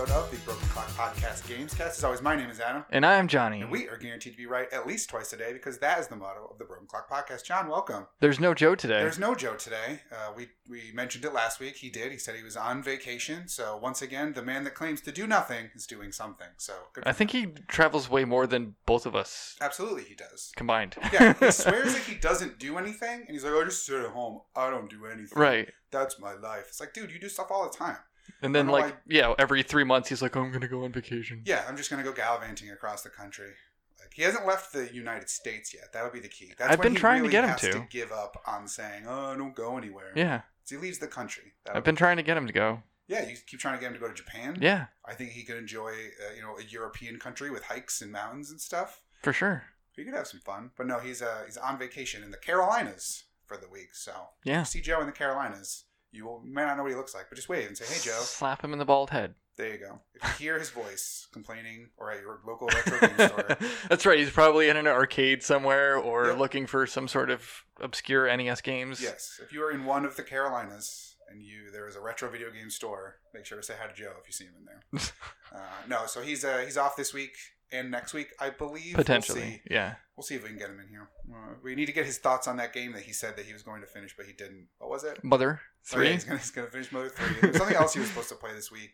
episode of the Broken Clock Podcast Gamescast. As always, my name is Adam, And I'm Johnny. and we are guaranteed to be right at least twice a day because that is the motto of the Broken Clock Podcast. John, welcome. There's no Joe today. There's no Joe today. Uh, we we mentioned it last week. He did. He said he was on vacation. So once again, the man that claims to do nothing is doing something. So good. I think him. he travels way more than both of us absolutely he does. combined. Yeah, he swears that he doesn't do anything, and he's like, "I just sit at home. I don't do anything. right. That's my life." It's like, dude, you do stuff all the time. And then I don't know like yeah, every three months he's like, I'm gonna go on vacation. Yeah, I'm just gonna go gallivanting across the country. Like he hasn't left the United States yet. That'll be the key. That's I've when been he trying to get him has to. give up on saying, "Oh, I don't go anywhere." Yeah. So he leaves the country. That'll I've been trying to get him to go. Yeah, you keep trying to get him to go to Japan. Yeah, I think he could enjoy, uh, you know, a European country with hikes and mountains and stuff. for sure. He could have some fun. But no, he's uh, he's on vacation in the Carolinas for the week. So Yeah. see Joe in the Carolinas. You, may not know what he looks like, but just wave and say, "Hey, Joe." Slap him in the bald head. There you go. If you hear his voice complaining, or at your local retro game store, That's right. He's probably in an arcade somewhere or looking for some sort of obscure NES games. Yes, if you are in one of the Carolinas and you there is a retro video game store, make sure to say hi to Joe if you see him in there. uh, no, so he's uh, he's off this week and next week, I believe. Potentially. we'll see. Yeah. We'll see if we can get him in here. Uh, we need to get his thoughts on that game that he said that he was going to finish, but he didn't. What was it? Mother Oh, yeah, three. he's, gonna, he's gonna finish Mother Three. There's something else he was supposed to play this week,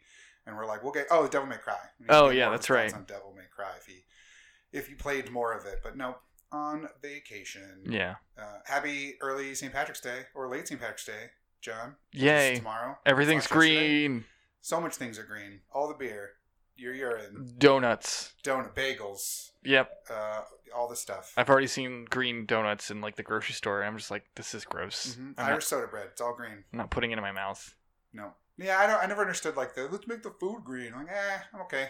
and we're like, we'll get. Oh, Devil May Cry. We need to Oh, yeah, that's right. On Devil May Cry, if he if he played more of it, but no, on vacation. yeah. Uh, happy early St. Patrick's Day or late St. Patrick's Day, John. Yay. Tomorrow. Everything's yesterday. green. So much things are green. All the beer, your urine, Donuts. donut, bagels, Yep. uh, all the stuff. I've already seen green donuts in like the grocery store. I'm just like, this is gross. hmm I'm, Irish not, soda bread. It's all green. I'm not putting it in my mouth. No. Yeah, I don't. I never understood like the let's make the food green. I'm like, eh, I'm okay.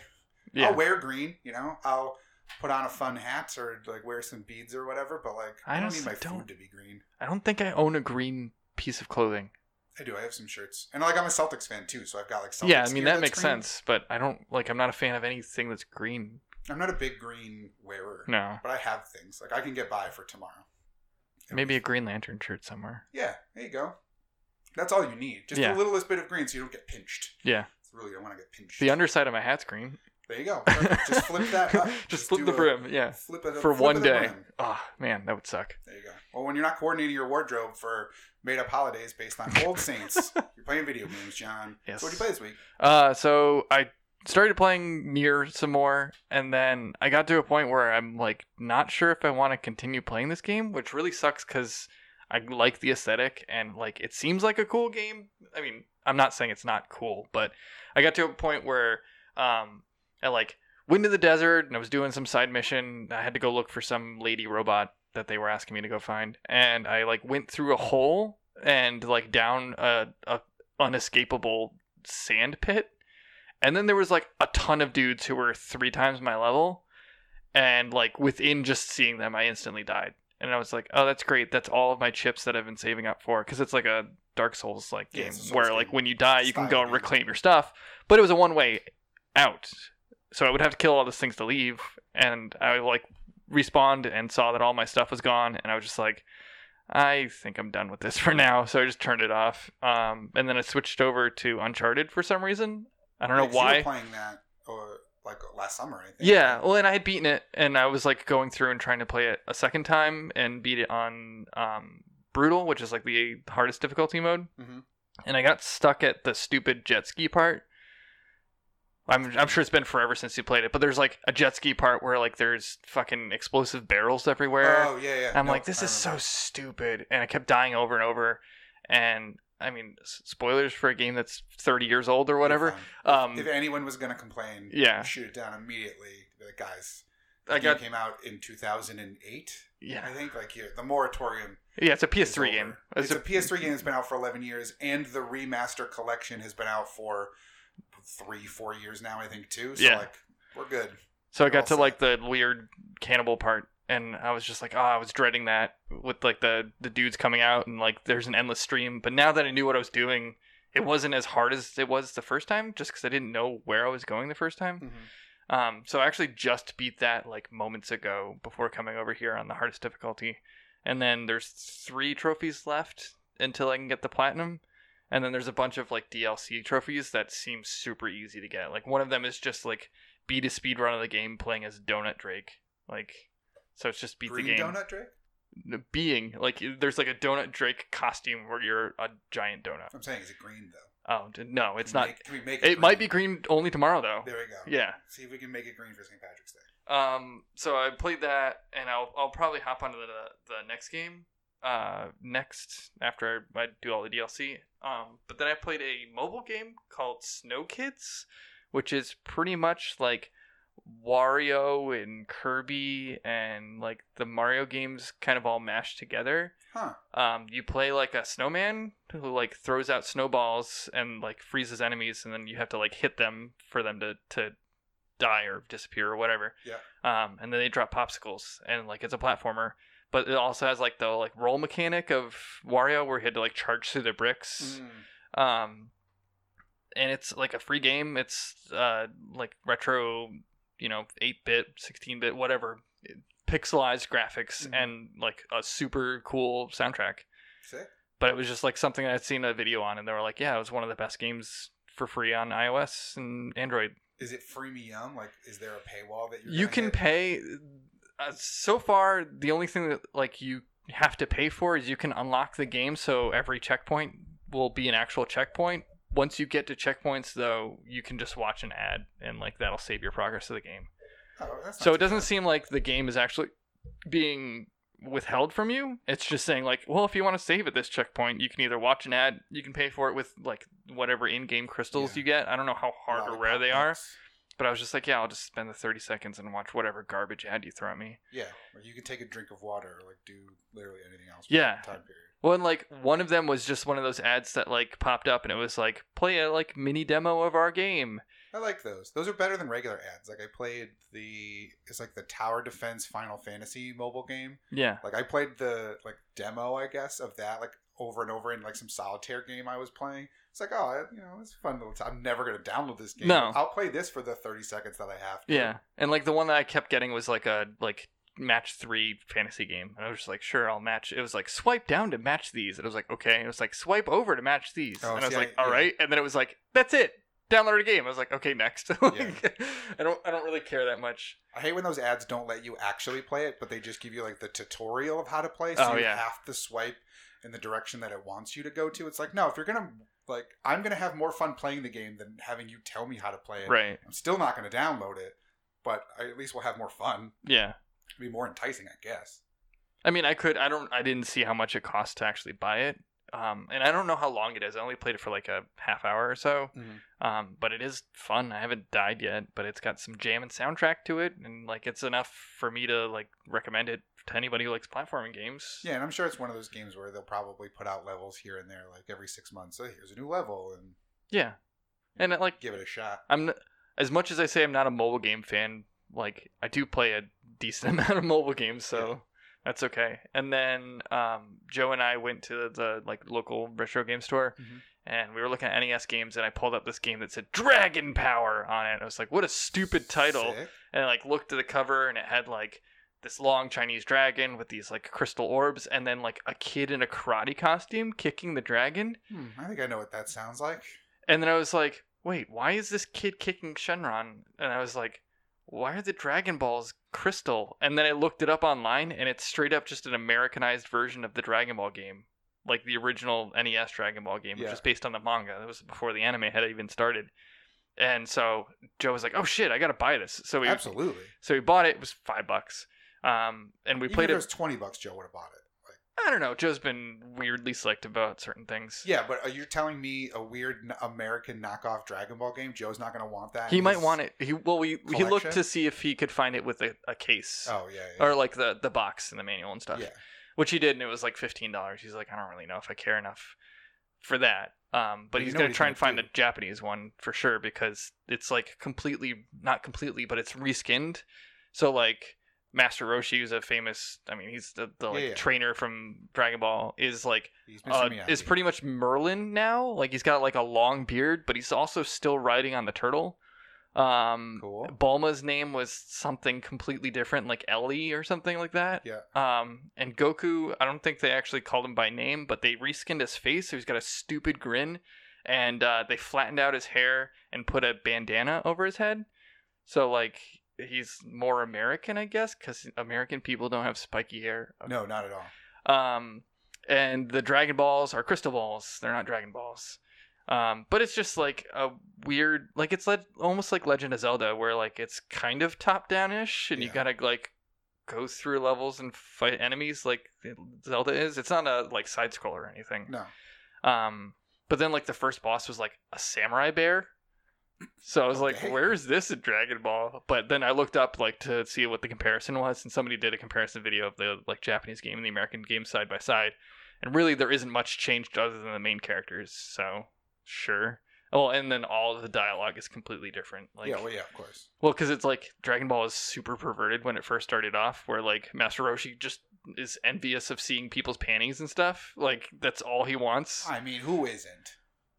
Yeah. I'll wear green. You know, I'll put on a fun hat or like wear some beads or whatever. But like, I, I don't need my don't- food to be green. I don't think I own a green piece of clothing. I do. I have some shirts, and like I'm a Celtics fan too, so I've got like Celtics. yeah, I mean that makes green. sense, but I don't like. I'm not a fan of anything that's green. I'm not a big green wearer. No, but I have things like I can get by for tomorrow. maybe a Green Lantern shirt somewhere. Yeah, there you go. That's all you need. Just Yeah. the littlest bit of green so you don't get pinched. Yeah, It's really don't want to get pinched. the underside of my hat's green. There you go. Perfect. Just flip that up. Just flip do the a- brim. Yeah, Flip it for flip one day. Oh man, that would suck. There you Well, when you're not coordinating your wardrobe for made up holidays based on old saints, you're playing video games, John. Yes. So what did you play this week? Uh, so I started playing Nier some more, and then I got to a point where I'm like not sure if I want to continue playing this game, which really sucks because I like the aesthetic and like it seems like a cool game. I mean, I'm not saying it's not cool, but I got to a point where um, I like went to the desert and I was doing some side mission. I had to go look for some lady robot that they were asking me to go find, and I like went through a hole and like down a, a unescapable sand pit and then there was like a ton of dudes who were three times my level. And like within just seeing them, I instantly died. And I was like, oh, that's great. That's all of my chips that I've been saving up for. Because it's like a Dark Souls like game Souls where like when you die, you can go and reclaim your stuff. But it was a one way out. So I would have to kill all these things to leave. And I like respawned and saw that all my stuff was gone. And I was just like, I think I'm done with this for now. So I just turned it off. Um, and then I switched over to Uncharted for some reason. I don't know Yeah, 'cause You why. playing that or like last summer, I think. Yeah, well, and I had beaten it, and I was like going through and trying to play it a second time and beat it on um, brutal, which is like the hardest difficulty mode. Mhm. And I got stuck at the stupid jet ski part. I'm I'm sure it's been forever since you played it, but there's like a jet ski part where like there's fucking explosive barrels everywhere. Oh yeah, yeah. I'm No, like, this I is so stupid, and I kept dying over and over. And I mean, spoilers for a game that's 30 years old or whatever. Um, if anyone was gonna complain, Yeah. shoot it down immediately. Like, guys, I the game got came out in 2008. yeah, I think like here, the moratorium. yeah. It's a PS3 game. It's, a, PS3 game that's been out for 11 years, and the remaster collection has been out for three, four years now, I think too. So Yeah. like, we're good. So I We're got to set. like the weird cannibal part, and I was just like, oh, I was dreading that with like the the dudes coming out, and like there's an endless stream. But now that I knew what I was doing, it wasn't as hard as it was the first time, just because I didn't know where I was going the first time. Mm-hmm. Um, so I actually just beat that like moments ago before coming over here on the hardest difficulty, and then there's three trophies left until I can get the platinum, And then there's a bunch of like DLC trophies that seem super easy to get. Like one of them is just like beat a speed run of the game playing as Donut Drake. Like so it's just beat Green the game. donut Drake. Being like there's like a Donut Drake costume where you're a giant donut. I'm saying is it green though? Oh no, it's not. Make, can we make It might be green only tomorrow though. There we go. Yeah. See if we can make it green for St. Patrick's Day. Um, so I played that, and I'll I'll probably hop onto the the next game. Uh, next after I do all the DLC. Um, but then I played a mobile game called Snow Kids, which is pretty much like Wario and Kirby and like the Mario games kind of all mashed together. Huh. Um, you play like a snowman who like throws out snowballs and like freezes enemies, and then you have to like hit them for them to to die or disappear or whatever. Yeah. Um, and then they drop popsicles, and like it's a platformer, but it also has like the like roll mechanic of Wario, where he had to like charge through the bricks. Mm. Um, and it's like a free game. It's uh like retro, you know, eight bit, sixteen bit, whatever, pixelized graphics Mhm. and like a super cool soundtrack. Sick. But it was just like something I'd seen a video on, and they were like, "Yeah, it was one of the best games for free on iOS and Android." Is it freemium? Like, is there a paywall that you're you can hit? pay. Uh, so far, the only thing that like you have to pay for is you can unlock the game, so every checkpoint will be an actual checkpoint. Once you get to checkpoints, though, you can just watch an ad, and like that'll save your progress of the game. Oh, So it doesn't bad. seem like the game is actually being withheld from you. It's just saying like, well, if you want to save at this checkpoint, you can either watch an ad, you can pay for it with like whatever in-game crystals Yeah. you get. I don't know how hard or rare they are. But I was just like, yeah, I'll just spend the 30 seconds and watch whatever garbage ad you throw at me. Yeah, or you can take a drink of water or like do literally anything else. Yeah. For time period. Well, and like one of them was just one of those ads that like popped up and it was like, play a like mini demo of our game. I like those. Those are better than regular ads. Like I played the it's like the Tower Defense Final Fantasy mobile game. Yeah. Like I played the like demo, I guess, of that like over and over in like some solitaire game I was playing. It's like, oh, you know, it's fun little. T- I'm never gonna download this game. No. I'll play this for the 30 seconds that I have. To. Yeah. And like the one that I kept getting was like a like match three fantasy game. And I was just like, sure, I'll match. It was like swipe down to match these. And I was like, okay. And it was like swipe over to match these. Oh, and I was see, like, I- all yeah. right. And then it was like, that's it. Download a game. I was like, okay, next. Like, I don't I don't really care that much. I hate when those ads don't let you actually play it, but they just give you like the tutorial of how to play. So Oh, you yeah. have to swipe in the direction that it wants you to go to. It's like, no, if you're gonna like, I'm gonna have more fun playing the game than having you tell me how to play it. Right. I'm still not gonna download it, but I at least we'll have more fun. Yeah. It'll be more enticing, I guess. I mean, I could. I don't. I didn't see how much it cost to actually buy it. Um, and I don't know how long it is. I only played it for like a half hour or so. Mhm. Um, but it is fun. I haven't died yet, but it's got some jam and soundtrack to it, and like it's enough for me to like recommend it to anybody who likes platforming games. Yeah, and I'm sure it's one of those games where they'll probably put out levels here and there, like every six months. So here's a new level, and Yeah. And it, like give it a shot. I'm, as much as I say I'm not a mobile game fan, like I do play a decent amount of mobile games, so Yeah. That's okay. And then um, Joe and I went to the like local retro game store, Mhm. and we were looking at NES games, and I pulled up this game that said Dragon Power on it. I was like, what a stupid title! Sick. And I like looked at the cover, and it had like this long Chinese dragon with these like crystal orbs, and then like a kid in a karate costume kicking the dragon. Hmm, I think I know what that sounds like. And then I was like, wait, why is this kid kicking Shenron? And I was like, why are the Dragon Balls crystal? And then I looked it up online, and it's straight up just an Americanized version of the Dragon Ball game, like the original NES Dragon Ball game, which Yeah. was based on the manga. That was before the anime had even started. And so Joe was like, "Oh shit, I gotta buy this." So we Absolutely. so we bought it. It was five bucks. Um, and we Even played if it it. was twenty bucks, Joe would have bought it. I don't know. Joe's been weirdly selective about certain things. yeah, but are you telling me a weird American knockoff Dragon Ball game? Joe's not going to want that. He might want it. He well, we he looked to see if he could find it with a, a case Oh yeah, yeah. or like the the box and the manual and stuff. yeah. Which he did, and it was like fifteen dollars. He's like, I don't really know if I care enough for that. Um, but you he's gonna try and find do. the Japanese one for sure because it's like completely not completely, but it's reskinned. So like Master Roshi, who's a famous, I mean, he's the, the like Yeah, yeah. trainer from Dragon Ball, is like uh, is pretty much Merlin now. Like he's got like a long beard, but he's also still riding on the turtle. Um, Cool. Bulma's name was something completely different, like Ellie or something like that. Yeah. Um, and Goku, I don't think they actually called him by name, but they reskinned his face, so he's got a stupid grin, and uh, they flattened out his hair and put a bandana over his head. So like he's more American, I guess, because American people don't have spiky hair. No, not at all. Um, and the Dragon Balls are crystal balls. They're not Dragon Balls. Um, but it's just like a weird, like it's le- almost like Legend of Zelda, where like it's kind of top down ish, and you gotta like go through levels and fight enemies like Zelda is. It's not a like side scroller or anything. No. Um, but then like the first boss was like a samurai bear. So I was like, where is this in Dragon Ball? But then I looked up like to see what the comparison was, and somebody did a comparison video of the like Japanese game and the American game side by side. And really there isn't much changed other than the main characters, so sure. Well, and then all of the dialogue is completely different. Like yeah, well, yeah, of course. well, because it's like Dragon Ball is super perverted when it first started off, where like Master Roshi just is envious of seeing people's panties and stuff. Like that's all he wants. I mean, who isn't?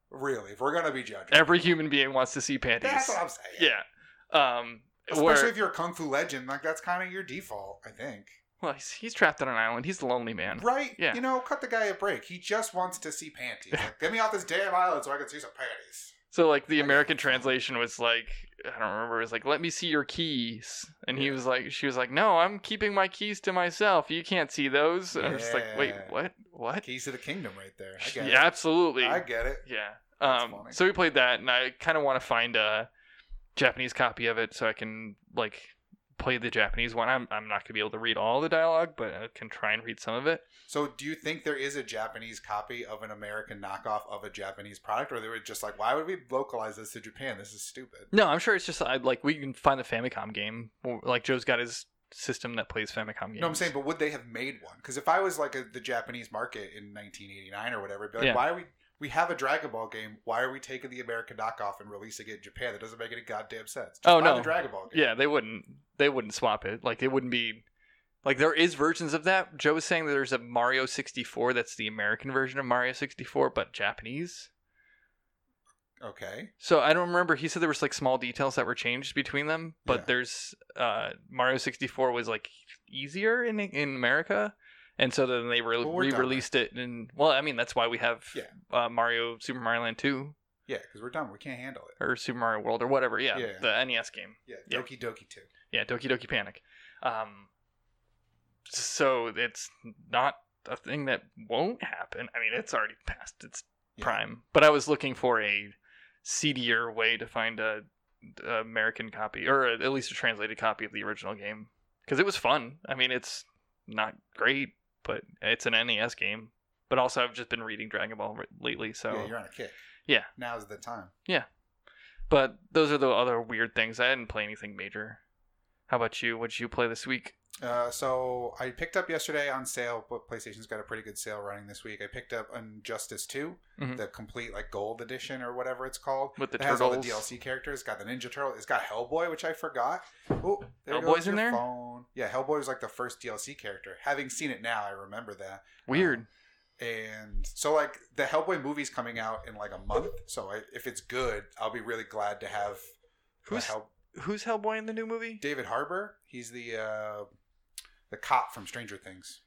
Really, if we're gonna be judging, Every human being wants to see panties. that's what I'm saying. yeah. Um. especially where, if you're a kung fu legend, like that's kind of your default, I think. well, he's, he's trapped on an island. He's the lonely man. Right? Yeah. You know, cut the guy a break. He just wants to see panties. Like, get me off this damn island so I can see some panties. So like the American translation was like I don't remember. It was like let me see your keys, and he was like she was like no, I'm keeping my keys to myself. You can't see those. And I'm just like wait, what? What? Keys to the kingdom, right there. I get yeah, absolutely. I get it. Yeah. Um, so we played that, and I kind of want to find a Japanese copy of it so I can like play the Japanese one. I'm I'm not gonna be able to read all the dialogue, but I can try and read some of it. So, do you think there is a Japanese copy of an American knockoff of a Japanese product, or they were just like, why would we localize this to Japan? This is stupid. No, I'm sure it's just I like we can find the Famicom game. Like Joe's got his system that plays Famicom games. What I'm saying? But would they have made one? Because if I was like a, the Japanese market in 1989 or whatever, it'd be like, Yeah. why are we? We have a Dragon Ball game. Why are we taking the American knockoff and releasing it in Japan? That doesn't make any goddamn sense. Just Oh, no. the Dragon Ball game. Yeah, they wouldn't. They wouldn't swap it. Like it wouldn't be. Like there is versions of that. Joe was saying that there's a Mario 64 that's the American version of Mario 64, but Japanese. Okay. So I don't remember. He said there was like small details that were changed between them, but Yeah. there's uh Mario 64 was like easier in in America, and so then they re- well, re-released it. And well, I mean that's why we have Yeah. uh, Mario Super Mario Land 2 Yeah, because we're done. We can't handle it. or Super Mario World or whatever. Yeah, Yeah. the NES game. Yeah. Yeah. Doki Doki too. Yeah, Doki Doki Panic. Um, so it's not a thing that won't happen. I mean, it's already past its prime. But I was looking for a seedier way to find a, a American copy, or at least a translated copy of the original game, because it was fun. I mean, it's not great, but it's an NES game. But also, I've just been reading Dragon Ball lately, so. Yeah, you're on a kick. Yeah. Now's the time. Yeah, but those are the other weird things. I didn't play anything major. How about you? What did you play this week? Uh, so I picked up yesterday on sale, but PlayStation's got a pretty good sale running this week. I picked up Injustice 2, Mhm. the complete like gold edition or whatever it's called. With the it has all the turtles. DLC characters. It's got the Ninja Turtle. It's got Hellboy, which I forgot. Oh, there Hellboy's in there? Phone. Yeah, Hellboy was like the first DLC character. Having seen it now, I remember that. Weird. And so, like, the Hellboy movie's coming out in like a month. So I, if it's good, I'll be really glad to have. Who's- Hell- Who's Hellboy in the new movie? David Harbour? He's the uh, the cop from Stranger Things.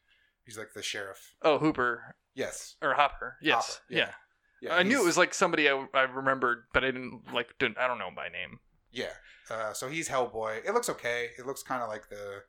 He's like the sheriff. Oh, Hooper Yes. or Hopper. Yes. Hopper, yeah. yeah. Yeah, I knew it was like somebody I, I remembered, but I didn't like. Didn't, I don't know by name. Yeah. Uh, so he's Hellboy. It looks okay. It looks kind of like the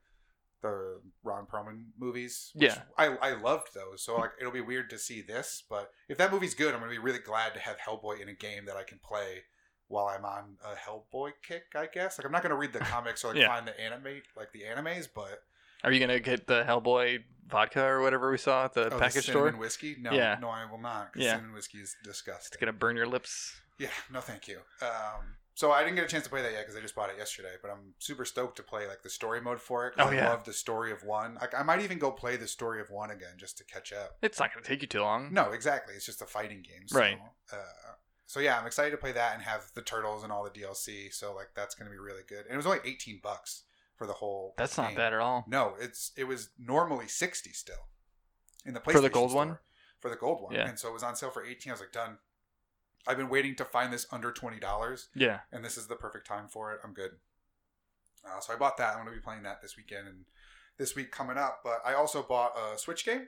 the Ron Perlman movies. which Yeah. I I loved those. So like it'll be weird to see this, but if that movie's good, I'm gonna be really glad to have Hellboy in a game that I can play while I'm on a Hellboy kick. I guess. Like I'm not gonna read the comics or like Yeah. find the anime like the animes, but Are you gonna get the Hellboy vodka or whatever we saw at the oh, the package cinnamon store? whiskey. No, Yeah. no, I will not. Yeah. cinnamon whiskey is disgusting. It's gonna burn your lips. Yeah, no, thank you. Um, so I didn't get a chance to play that yet because I just bought it yesterday. But I'm super stoked to play like the story mode for it. Oh, I yeah. love the story of one. Like I might even go play the story of one again just to catch up. It's not gonna take you too long. No, exactly. It's just a fighting game. So, Right. Uh, so yeah, I'm excited to play that and have the turtles and all the DLC. So like that's gonna be really good. And it was only 18 bucks for the whole. That's not bad at all. No, it's it was normally 60 still in the PlayStation For the gold store. one? For the gold one, Yeah. and so it was on sale for 18. I was like, done. I've been waiting to find this under twenty dollars, Yeah. and this is the perfect time for it. I'm good. Uh, so I bought that. I'm going to be playing that this weekend and this week coming up. But I also bought a Switch game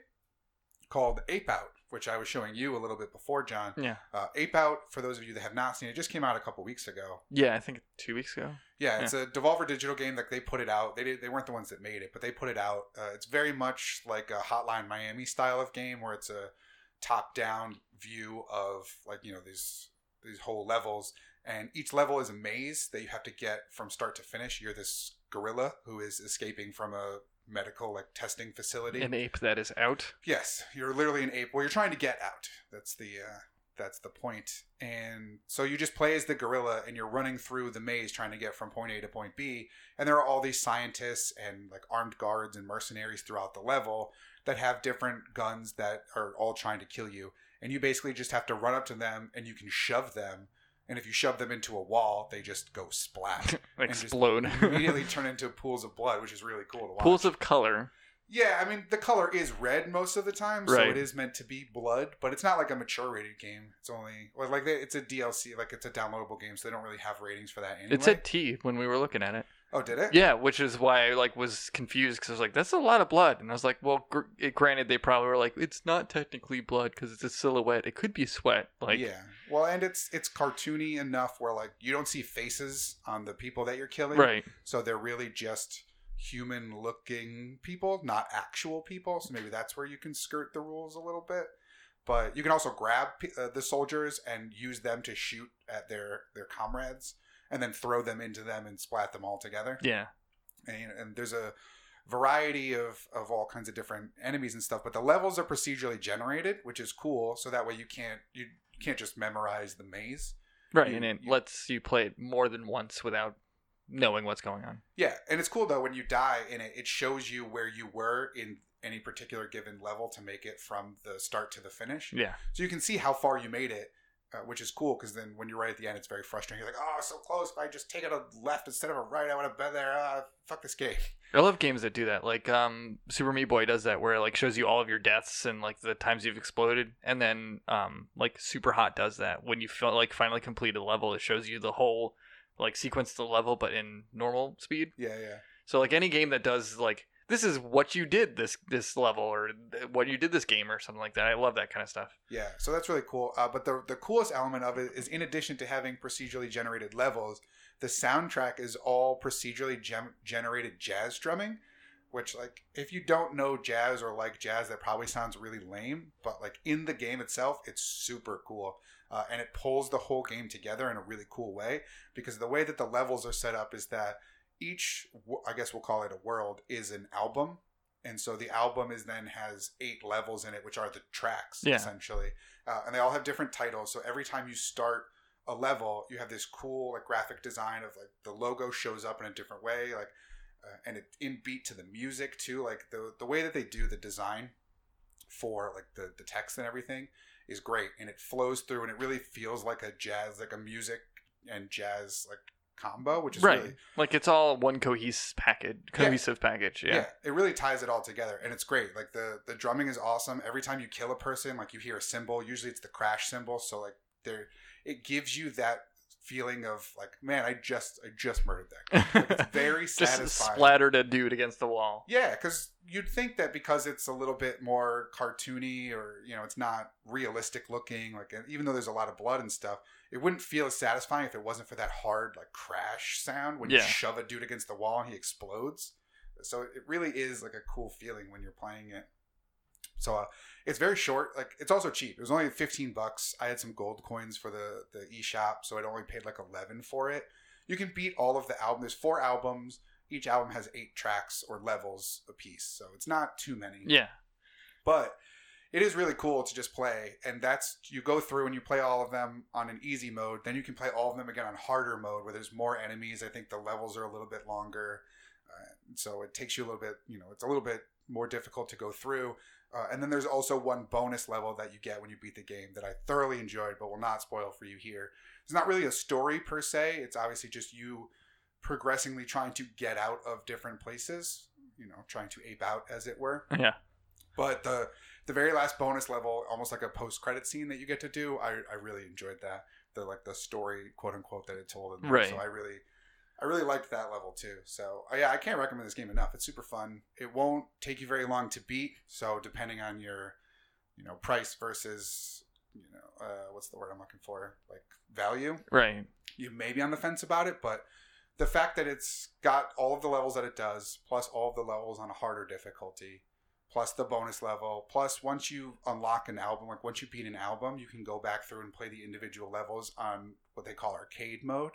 called Ape Out, which I was showing you a little bit before, John. Yeah. Uh, Ape Out, for those of you that have not seen it, just came out a couple weeks ago. Yeah, I think two weeks ago. Yeah, it's a Devolver Digital game that they put it out. They did, they weren't the ones that made it, but they put it out. Uh, it's very much like a Hotline Miami style of game where it's a top down view of like you know these these whole levels, and each level is a maze that you have to get from start to finish. You're this gorilla who is escaping from a medical like testing facility. An ape that is out. Yes, you're literally an ape. Well, you're trying to get out. That's the uh, that's the point. And so you just play as the gorilla, and you're running through the maze trying to get from point A to point B. And there are all these scientists and like armed guards and mercenaries throughout the level that have different guns that are all trying to kill you. And you basically just have to run up to them, and you can shove them. And if you shove them into a wall, they just go splat. Explode. immediately turn into pools of blood, which is really cool to watch. Pools of color. Yeah, I mean the color is red most of the time, so Right. it is meant to be blood, but it's not like a mature rated game. It's only well, like they, it's a DLC, like it's a downloadable game, so they don't really have ratings for that anyway. It said T when we were looking at it. Oh, did it? Yeah, which is why I like was confused because I was like, "That's a lot of blood," and I was like, "Well, gr- it, granted, they probably were like, it's not technically blood because it's a silhouette. It could be sweat." Like, yeah. Well, and it's it's cartoony enough where like you don't see faces on the people that you're killing, right? So they're really just human looking people, not actual people. So maybe that's where you can skirt the rules a little bit. But you can also grab uh, the soldiers and use them to shoot at their their comrades, and then throw them into them and splat them all together. Yeah, And, and there's a variety of of all kinds of different enemies and stuff. But the levels are procedurally generated, which is cool. So that way you can't you, you can't just memorize the maze. right. You- and it you- lets you play it more than once without knowing what's going on. Yeah, and it's cool though when you die in it, it shows you where you were in any particular given level to make it from the start to the finish. Yeah, So you can see how far you made it, uh, which is cool because then when you're right at the end, it's very frustrating. You're like, oh, so close. If I just take it a left instead of a right, I would have been there. Uh, fuck this game. I love games that do that. Like um, Super Meat Boy does that, where it like shows you all of your deaths and like the times you've exploded, and then um, like Super Hot does that when you feel like finally complete a level. It shows you the whole like sequence of the level, but in normal speed. Yeah, yeah. So like any game that does like this is what you did this this level or what you did this game or something like that. I love that kind of stuff. Yeah, so that's really cool. Uh, but the the coolest element of it is, in addition to having procedurally generated levels, the soundtrack is all procedurally gem- generated jazz drumming. Which, like, if you don't know jazz or like jazz, that probably sounds really lame. But like in the game itself, it's super cool, uh, and it pulls the whole game together in a really cool way. Because the way that the levels are set up is that each, I guess we'll call it a world, is an album, and so the album is then has eight levels in it, which are the tracks Yeah. essentially, uh, and they all have different titles. So every time you start a level, you have this cool like graphic design of like the logo shows up in a different way, like, uh, and it in beat to the music too. Like the the way that they do the design for like the the text and everything is great, and it flows through, and it really feels like a jazz, like a music and jazz like combo, which is right. really Like it's all one cohesive package, Yeah. cohesive package. Yeah. yeah. it really ties it all together and it's great like the the drumming is awesome every time you kill a person like you hear a cymbal usually it's the crash cymbal so like there it gives you that feeling of like man i just i just murdered that guy. Like, it's very Just satisfying splattered a dude against the wall. yeah because you'd think that because it's a little bit more cartoony or you know it's not realistic looking like even though there's a lot of blood and stuff it wouldn't feel as satisfying if it wasn't for that hard like crash sound when you shove a dude against the wall and he explodes. So it really is like a cool feeling when you're playing it. So uh, it's very short like it's also cheap. It was only 15 bucks. I had some gold coins for the the eShop so i'd only paid like 11 for it. You can beat all of the album there's four albums. Each album has eight tracks or levels a piece so it's not too many. Yeah. but it is really cool to just play and that's you go through and you play all of them on an easy mode then you can play all of them again on harder mode where there's more enemies. I think the levels are a little bit longer uh, so it takes you a little bit you know it's a little bit more difficult to go through uh, and then there's also one bonus level that you get when you beat the game that i thoroughly enjoyed but will not spoil for you here. It's not really a story per se it's obviously just you progressively trying to get out of different places you know trying to ape out as it were. Yeah. but the the very last bonus level, almost like a post credit scene that you get to do. I, I really enjoyed that. The like the story, quote unquote, that it told. In there. Right. So I really, I really liked that level too. So uh, yeah, I can't recommend this game enough. It's super fun. It won't take you very long to beat. So depending on your, you know, price versus, you know, uh, what's the word I'm looking for? Like value Right. you may be on the fence about it, but the fact that it's got all of the levels that it does, plus all of the levels on a harder difficulty, plus the bonus level, plus once you unlock an album, like once you beat an album, you can go back through and play the individual levels on what they call arcade mode.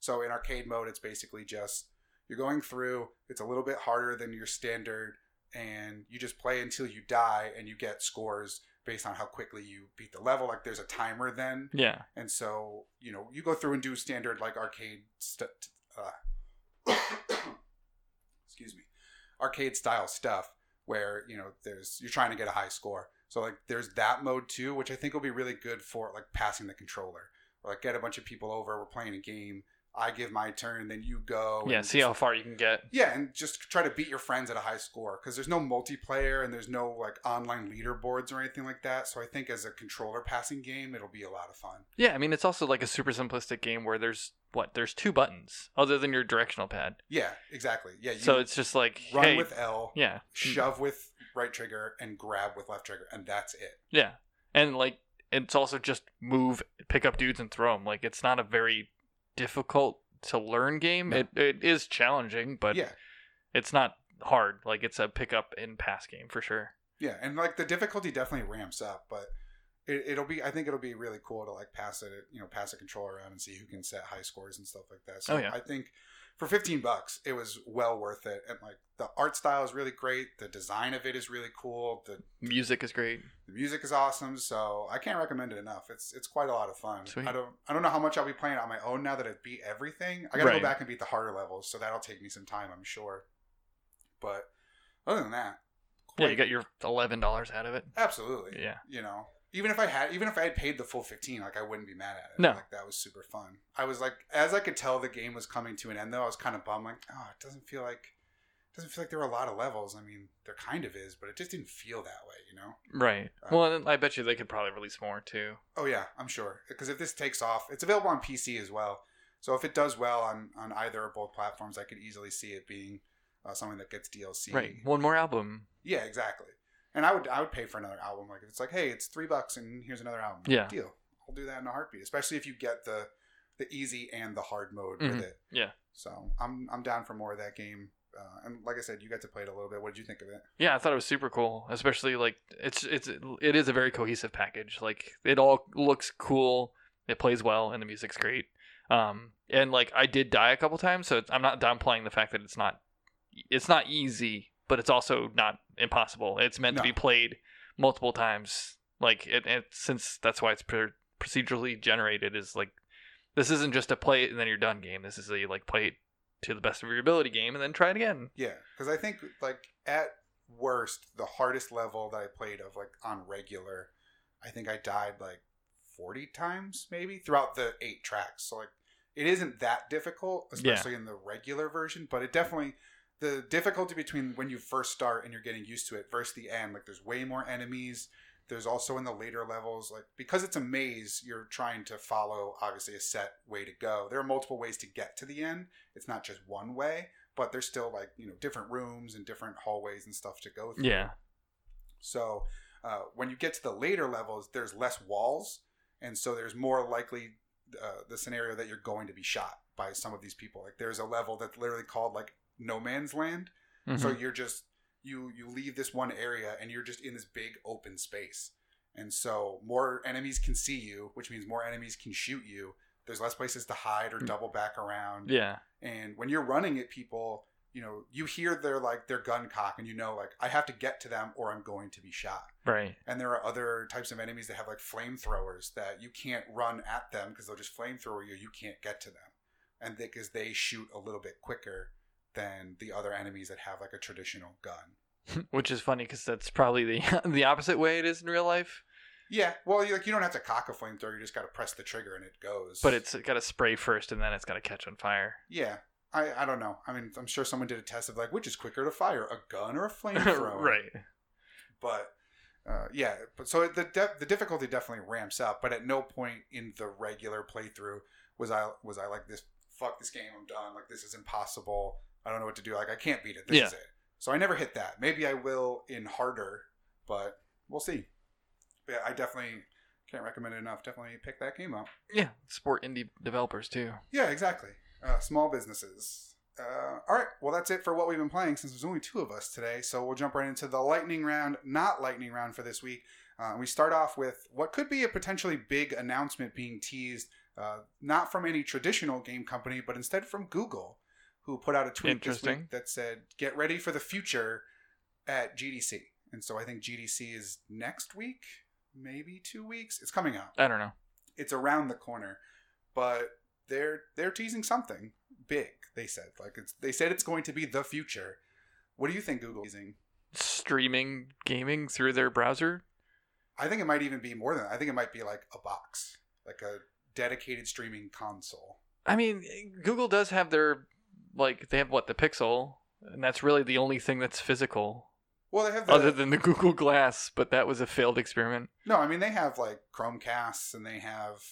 So in arcade mode, it's basically just you're going through, it's a little bit harder than your standard, and you just play until you die and you get scores based on how quickly you beat the level. Like there's a timer then Yeah. and so, you know, you go through and do standard like arcade st- uh, excuse me, arcade style stuff where, you know, there's you're trying to get a high score. So like there's that mode too, which I think will be really good for like passing the controller. Or, like get a bunch of people over, we're playing a game, I give my turn, then you go. Yeah. and See just- how far you can get. yeah, and just try to beat your friends at a high score because there's no multiplayer and there's no like online leaderboards or anything like that. So I think as a controller passing game, it'll be a lot of fun. Yeah. I mean, it's also like a super simplistic game where there's what? There's two buttons other than your directional pad. Yeah, exactly. Yeah, you So it's just like, run hey, with L, yeah, shove with right trigger, and grab with left trigger, and that's it. yeah, and like it's also just move, pick up dudes and throw them. Like it's not a very difficult to learn game. No. It it is challenging, but yeah, it's not hard. Like it's a pick up and pass game for sure. yeah, and like the difficulty definitely ramps up, but it, it'll be. I think it'll be really cool to like pass it, you know, pass a controller around and see who can set high scores and stuff like that. So Oh, yeah. I think for fifteen bucks, it was well worth it. And like the art style is really great, the design of it is really cool, the Music is great. The music is awesome, so I can't recommend it enough. It's it's quite a lot of fun. Sweet. I don't I don't know how much I'll be playing on my own now that I've beat everything. I gotta Right. go back and beat the harder levels, so that'll take me some time, I'm sure. But other than that, Yeah, you got your eleven dollars out of it. absolutely. Yeah. You know, even if I had even if I had paid the full fifteen, like I wouldn't be mad at it. No. like that was super fun. I was like, as I could tell the game was coming to an end, though, I was kind of bummed. Like, oh, it doesn't feel like doesn't feel like there were a lot of levels. I mean, there kind of is, but it just didn't feel that way. You know. Right. Uh, Well, I bet you they could probably release more too. Oh yeah, I'm sure. Because if this takes off, it's available on PC as well. So if it does well on on either or both platforms, I could easily see it being uh, something that gets DLC. Right. One more album. Yeah, exactly. And I would I would pay for another album. Like if it's like, hey, it's three bucks and here's another album. Yeah. Deal. I'll do that in a heartbeat. Especially if you get the the easy and the hard mode Mhm. with it. Yeah. So I'm I'm down for more of that game. Uh, and like I said, you got to play it a little bit. What did you think of it? Yeah, I thought it was super cool. Especially like it's it's it is a very cohesive package. Like it all looks cool. It plays well, and the music's great. Um, and like I did die a couple times, so it's, I'm not downplaying the fact that it's not it's not easy, but it's also not impossible. It's meant No. to be played multiple times. Like it, it since that's why it's pr- procedurally generated. Is like this isn't just a play it and then you're done game. This is a like play it to the best of your ability game and then try it again. Yeah, because I think like at worst, the hardest level that I played of like on regular, I think I died like forty times maybe throughout the eight tracks. So like it isn't that difficult, especially in the regular version, but it definitely the difficulty between when you first start and you're getting used to it versus the end, like there's way more enemies. There's also in the later levels, like because it's a maze, you're trying to follow obviously a set way to go. There are multiple ways to get to the end. It's not just one way, but there's still like you know different rooms and different hallways and stuff to go through. Yeah. So uh, when you get to the later levels, there's less walls, and so there's more likely uh, the scenario that you're going to be shot by some of these people. Like there's a level that's literally called like No Man's Land. So Mhm. you're just you you leave this one area and you're just in this big open space. And so more enemies can see you, which means more enemies can shoot you. There's less places to hide or double back around. yeah. And when you're running at people, you know, you hear their like their gun cock and you know like I have to get to them or I'm going to be shot. Right. And there are other types of enemies that have like flamethrowers that you can't run at them because they'll just flamethrower you. You can't get to them. And because they shoot a little bit quicker than the other enemies that have like a traditional gun. Which is funny because that's probably the the opposite way it is in real life. Yeah, well, you like you don't have to cock a flamethrower. You just got to press the trigger and it goes. But it's got to spray first and then it's got to catch on fire. yeah. I, I don't know. I mean, I'm sure someone did a test of like which is quicker to fire, a gun or a flamethrower. right. But uh, yeah, but so the de- the difficulty definitely ramps up, but at no point in the regular playthrough was I was I like this. Fuck this game! I'm done. Like this is impossible. I don't know what to do. Like I can't beat it. This Yeah. is it. So I never hit that. Maybe I will in harder, but we'll see. But yeah, I definitely can't recommend it enough. Definitely pick that game up. Yeah, support indie developers too. Yeah, exactly. Uh, small businesses. Uh, all right, well, that's it for what we've been playing since there's only two of us today. So we'll jump right into the lightning round, not lightning round for this week. Uh, we start off with what could be a potentially big announcement being teased, uh, not from any traditional game company, but instead from Google, who put out a tweet this week that said, "Get ready for the future at GDC." And so I think GDC is next week, maybe two weeks. It's coming out I don't know. it's around the corner, but they're they're teasing something big. They said like it's they said it's going to be the future. What do you think Google is teasing? Streaming gaming through their browser. I think it might even be more than that. I think it might be like a box, like a dedicated streaming console. I mean, Google does have their like they have what the Pixel, and that's really the only thing that's physical Well, they have the, other than the Google Glass, but that was a failed experiment. no. I mean, they have like Chromecasts and they have.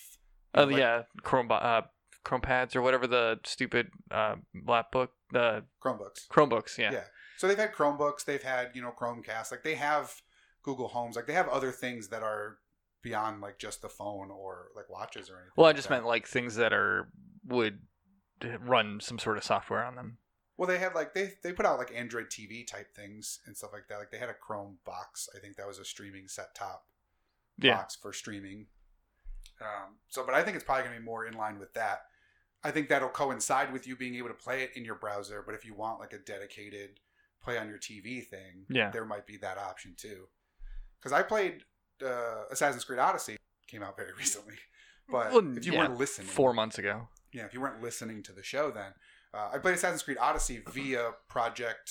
Oh like, yeah, Chrome uh, Chrome pads or whatever the stupid uh, lapbook the Chromebooks. Chromebooks. Yeah. Yeah. So they've had Chromebooks. They've had you know Chromecast. Like they have Google Homes. Like they have other things that are beyond like just the phone or like watches or anything. Well, I just that. meant like things that are would run some sort of software on them. Well, they had like they they put out like Android TV type things and stuff like that. Like they had a Chrome box. I think that was a streaming set top Yeah. box for streaming. Um, so, but I think it's probably going to be more in line with that. I think that'll coincide with you being able to play it in your browser. But if you want like a dedicated play on your TV thing, Yeah. there might be that option too. Because I played uh, Assassin's Creed Odyssey came out very recently, but Well, if you yeah, weren't listening, Four months ago. Yeah, if you weren't listening to the show, then uh, I played Assassin's Creed Odyssey via Project.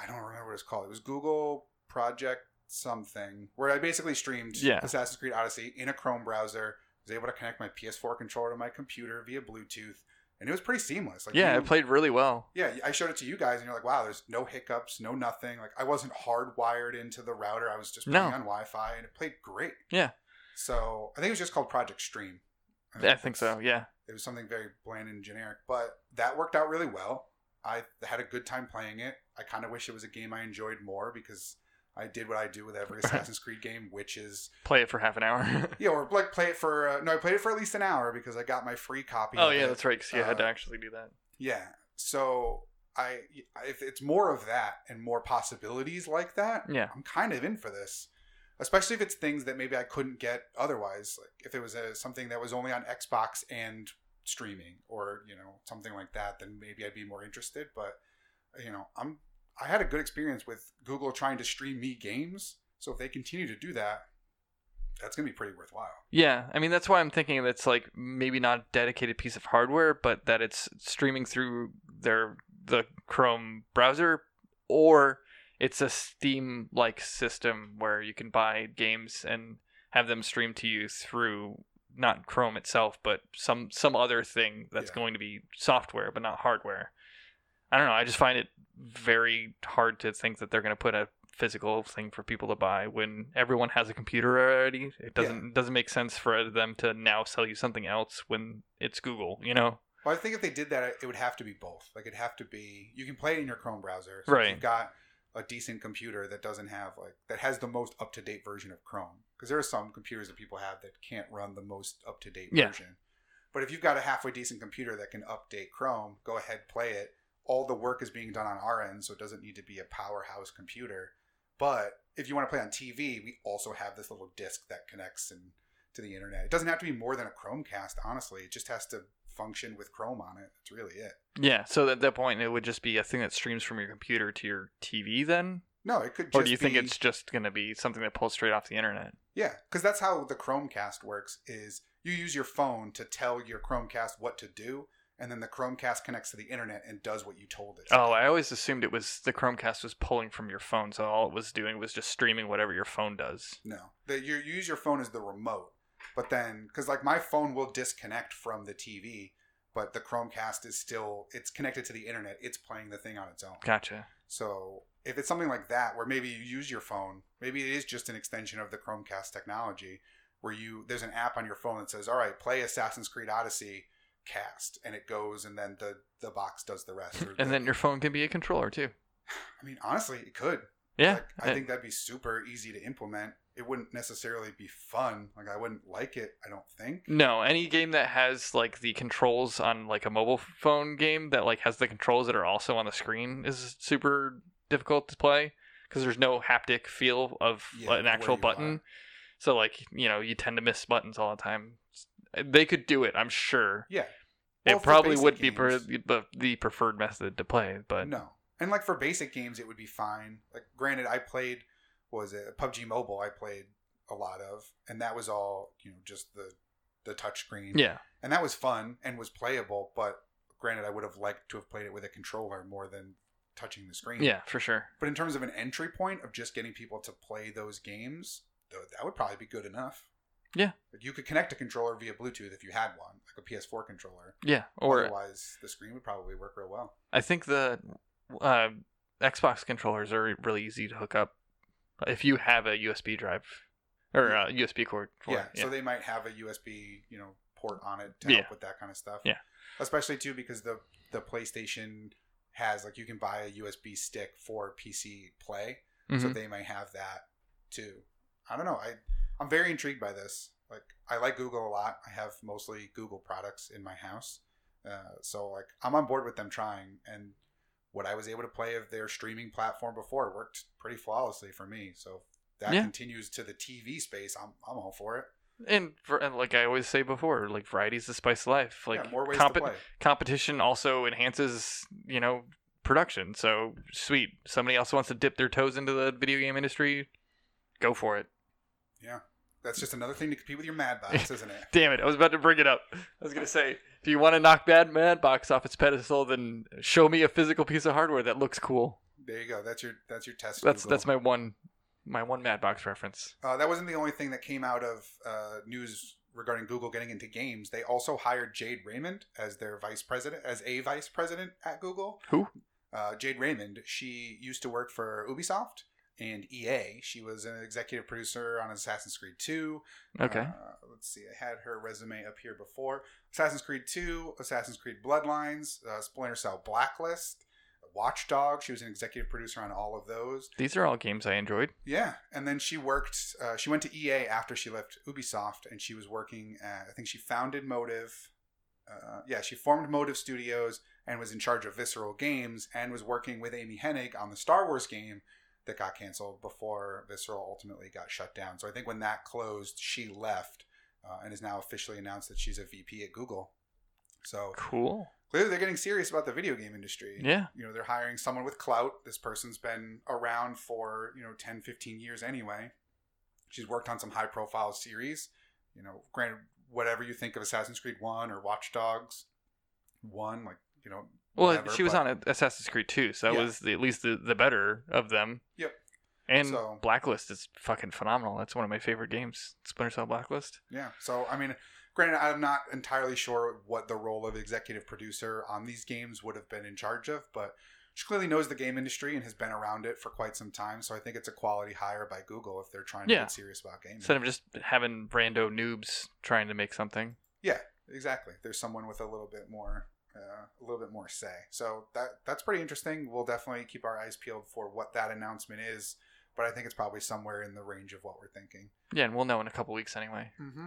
I don't remember what it's called. It was Google Project something, where I basically streamed Yeah. Assassin's Creed Odyssey in a Chrome browser. I Was able to connect my PS4 controller to my computer via Bluetooth, and it was pretty seamless. Like yeah, you- it played really well. yeah, I showed it to you guys, and you're like, "Wow, there's no hiccups, no nothing." Like I wasn't hardwired into the router; I was just No. on Wi-Fi, and it played great. Yeah. So I think it was just called Project Stream. I think so. Yeah. It was something very bland and generic, but that worked out really well. I had a good time playing it. I kind of wish it was a game I enjoyed more because I did what I do with every Assassin's Creed game, which is Play it for half an hour. yeah, or like play it for uh, no, I played it for at least an hour because I got my free copy. oh yeah, it. that's right. Because you had to Uh, actually do that. Yeah. So I, if it's more of that and more possibilities like that, Yeah. I'm kind of in for this. Especially if it's things that maybe I couldn't get otherwise. Like if it was a, something that was only on Xbox and streaming, or you know something like that, then maybe I'd be more interested. But you know, I'm I had a good experience with Google trying to stream me games. So if they continue to do that, that's gonna be pretty worthwhile. Yeah, I mean that's why I'm thinking that it's like maybe not a dedicated piece of hardware, but that it's streaming through their the Chrome browser, or it's a Steam like system where you can buy games and have them streamed to you through not Chrome itself, but some some other thing that's Yeah. going to be software but not hardware. I don't know. I just find it very hard to think that they're going to put a physical thing for people to buy when everyone has a computer already. It doesn't it doesn't make sense for them to now sell you something else when it's Google, you know? Well, I think if they did that, it would have to be both. Like it'd have to be you can play it in your Chrome browser. if Right. you've got a decent computer that doesn't have like that has the most up to date version of Chrome. Because there are some computers that people have that can't run the most up to date Yeah. version. But if you've got a halfway decent computer that can update Chrome, go ahead play it. All the work is being done on our end, so it doesn't need to be a powerhouse computer. But if you want to play on TV, we also have this little disc that connects and to the internet. It doesn't have to be more than a Chromecast, honestly. It just has to function with Chrome on it. That's really it. Yeah, so at that point it would just be a thing that streams from your computer to your TV then? No, it could just be. Or do you think it's just going to be something that pulls straight off the internet? Yeah, because that's how the Chromecast works. Is you use your phone to tell your Chromecast what to do, and then the Chromecast connects to the internet and does what you told it. Oh. I always assumed it was the Chromecast was pulling from your phone, so all it was doing was just streaming whatever your phone does. no. The, you use your phone as the remote, but then because like my phone will disconnect from the TV, but the Chromecast is still it's connected to the internet. It's playing the thing on its own. Gotcha. So if it's something like that where maybe you use your phone, maybe it is just an extension of the Chromecast technology where you there's an app on your phone that says, "All right, play Assassin's Creed Odyssey cast," and it goes, and then the the box does the rest. And the- then your phone can be a controller too. I mean, honestly, it could. Yeah. Like, I think that'd be super easy to implement. It wouldn't necessarily be fun. Like I wouldn't like it. I don't think. No, any game that has like the controls on like a mobile phone game that like has the controls that are also on the screen is super difficult to play because there's no haptic feel of Yeah, an actual button. are. So like, you know, you tend to miss buttons all the time. Eh, they could do it, I'm sure. Yeah. Well, it probably would be per- games- the, the preferred method to play, but no. And like for basic games, it would be fine. Like granted, I played was it PUBG Mobile. I played a lot of, and that was all you know, just the the touch screen. yeah. and that was fun and was playable. But granted, I would have liked to have played it with a controller more than touching the screen. Yeah, for sure. But in terms of an entry point of just getting people to play those games, th- that would probably be good enough. Yeah. You could connect a controller via Bluetooth if you had one, like a PS4 controller. Yeah, or Otherwise, the screen would probably work real well. I think the uh, Xbox controllers are really easy to hook up if you have a USB drive or Yeah. uh, USB cord for Yeah, it. so they might have a USB, you know, port on it to help Yeah. with that kind of stuff. Yeah. especially too because the the PlayStation has like you can buy a USB stick for PC Play, so Mhm. they might have that too. I don't know. I I'm very intrigued by this. Like I like Google a lot. I have mostly Google products in my house, uh, so like I'm on board with them trying. And what I was able to play of their streaming platform before worked pretty flawlessly for me. So if that Yeah. continues to the TV space. I'm I'm all for it. and, for, and like I always say before, like variety's the spice of life. Like yeah, more ways compe- to play. competition also enhances, you know, production. So sweet. Somebody else wants to dip their toes into the video game industry, go for it. That's just another thing to compete with your Mad Box, isn't it? Damn it! I was about to bring it up. I was gonna say, if you want to knock Bad Mad Box off its pedestal, then show me a physical piece of hardware that looks cool. There you go. That's your that's your test. That's Google. that's my one, my one Mad Box reference. Uh, that wasn't the only thing that came out of uh, news regarding Google getting into games. They also hired Jade Raymond as their vice president, as a vice president at Google. Who? Uh, Jade Raymond. She used to work for Ubisoft and EA. She was an executive producer on Assassin's Creed 2. Okay. Uh, let's see. I had her resume up here before. Assassin's Creed 2, Assassin's Creed Bloodlines, uh, Splinter Cell Blacklist, Watchdog. She was an executive producer on all of those. These are all games I enjoyed. Yeah, and then she worked. Uh, she went to EA after she left Ubisoft, and she was working. At, I think she founded Motive. Uh, yeah, she formed Motive Studios and was in charge of Visceral Games, and was working with Amy Hennig on the Star Wars game that got canceled before Visceral ultimately got shut down. So I think when that closed, she left, uh, and is now officially announced that she's a VP at Google. So Cool. clearly, they're getting serious about the video game industry Yeah. you know they're hiring someone with clout this person's been around for you know 10 15 years anyway she's worked on some high profile series you know granted whatever you think of assassin's creed 1 or watch dogs 1 like you know Well, whatever, she was but- on Assassin's Creed 2, so that Yeah. was the, at least the, the better of them. Yep. And So- Blacklist is fucking phenomenal. That's one of my favorite games. Splinter Cell Blacklist. yeah so i mean granted i'm not entirely sure what the role of executive producer on these games would have been in charge of but she clearly knows the game industry and has been around it for quite some time so i think it's a quality hire by google if they're trying to Yeah. get serious about gaming Instead of just having rando noobs trying to make something. Yeah, exactly. There's someone with a little bit more, uh, a little bit more say. So that that's pretty interesting. We'll definitely keep our eyes peeled for what that announcement is. But I think it's probably somewhere in the range of what we're thinking. Yeah, and we'll know in a couple weeks anyway. Mm-hmm.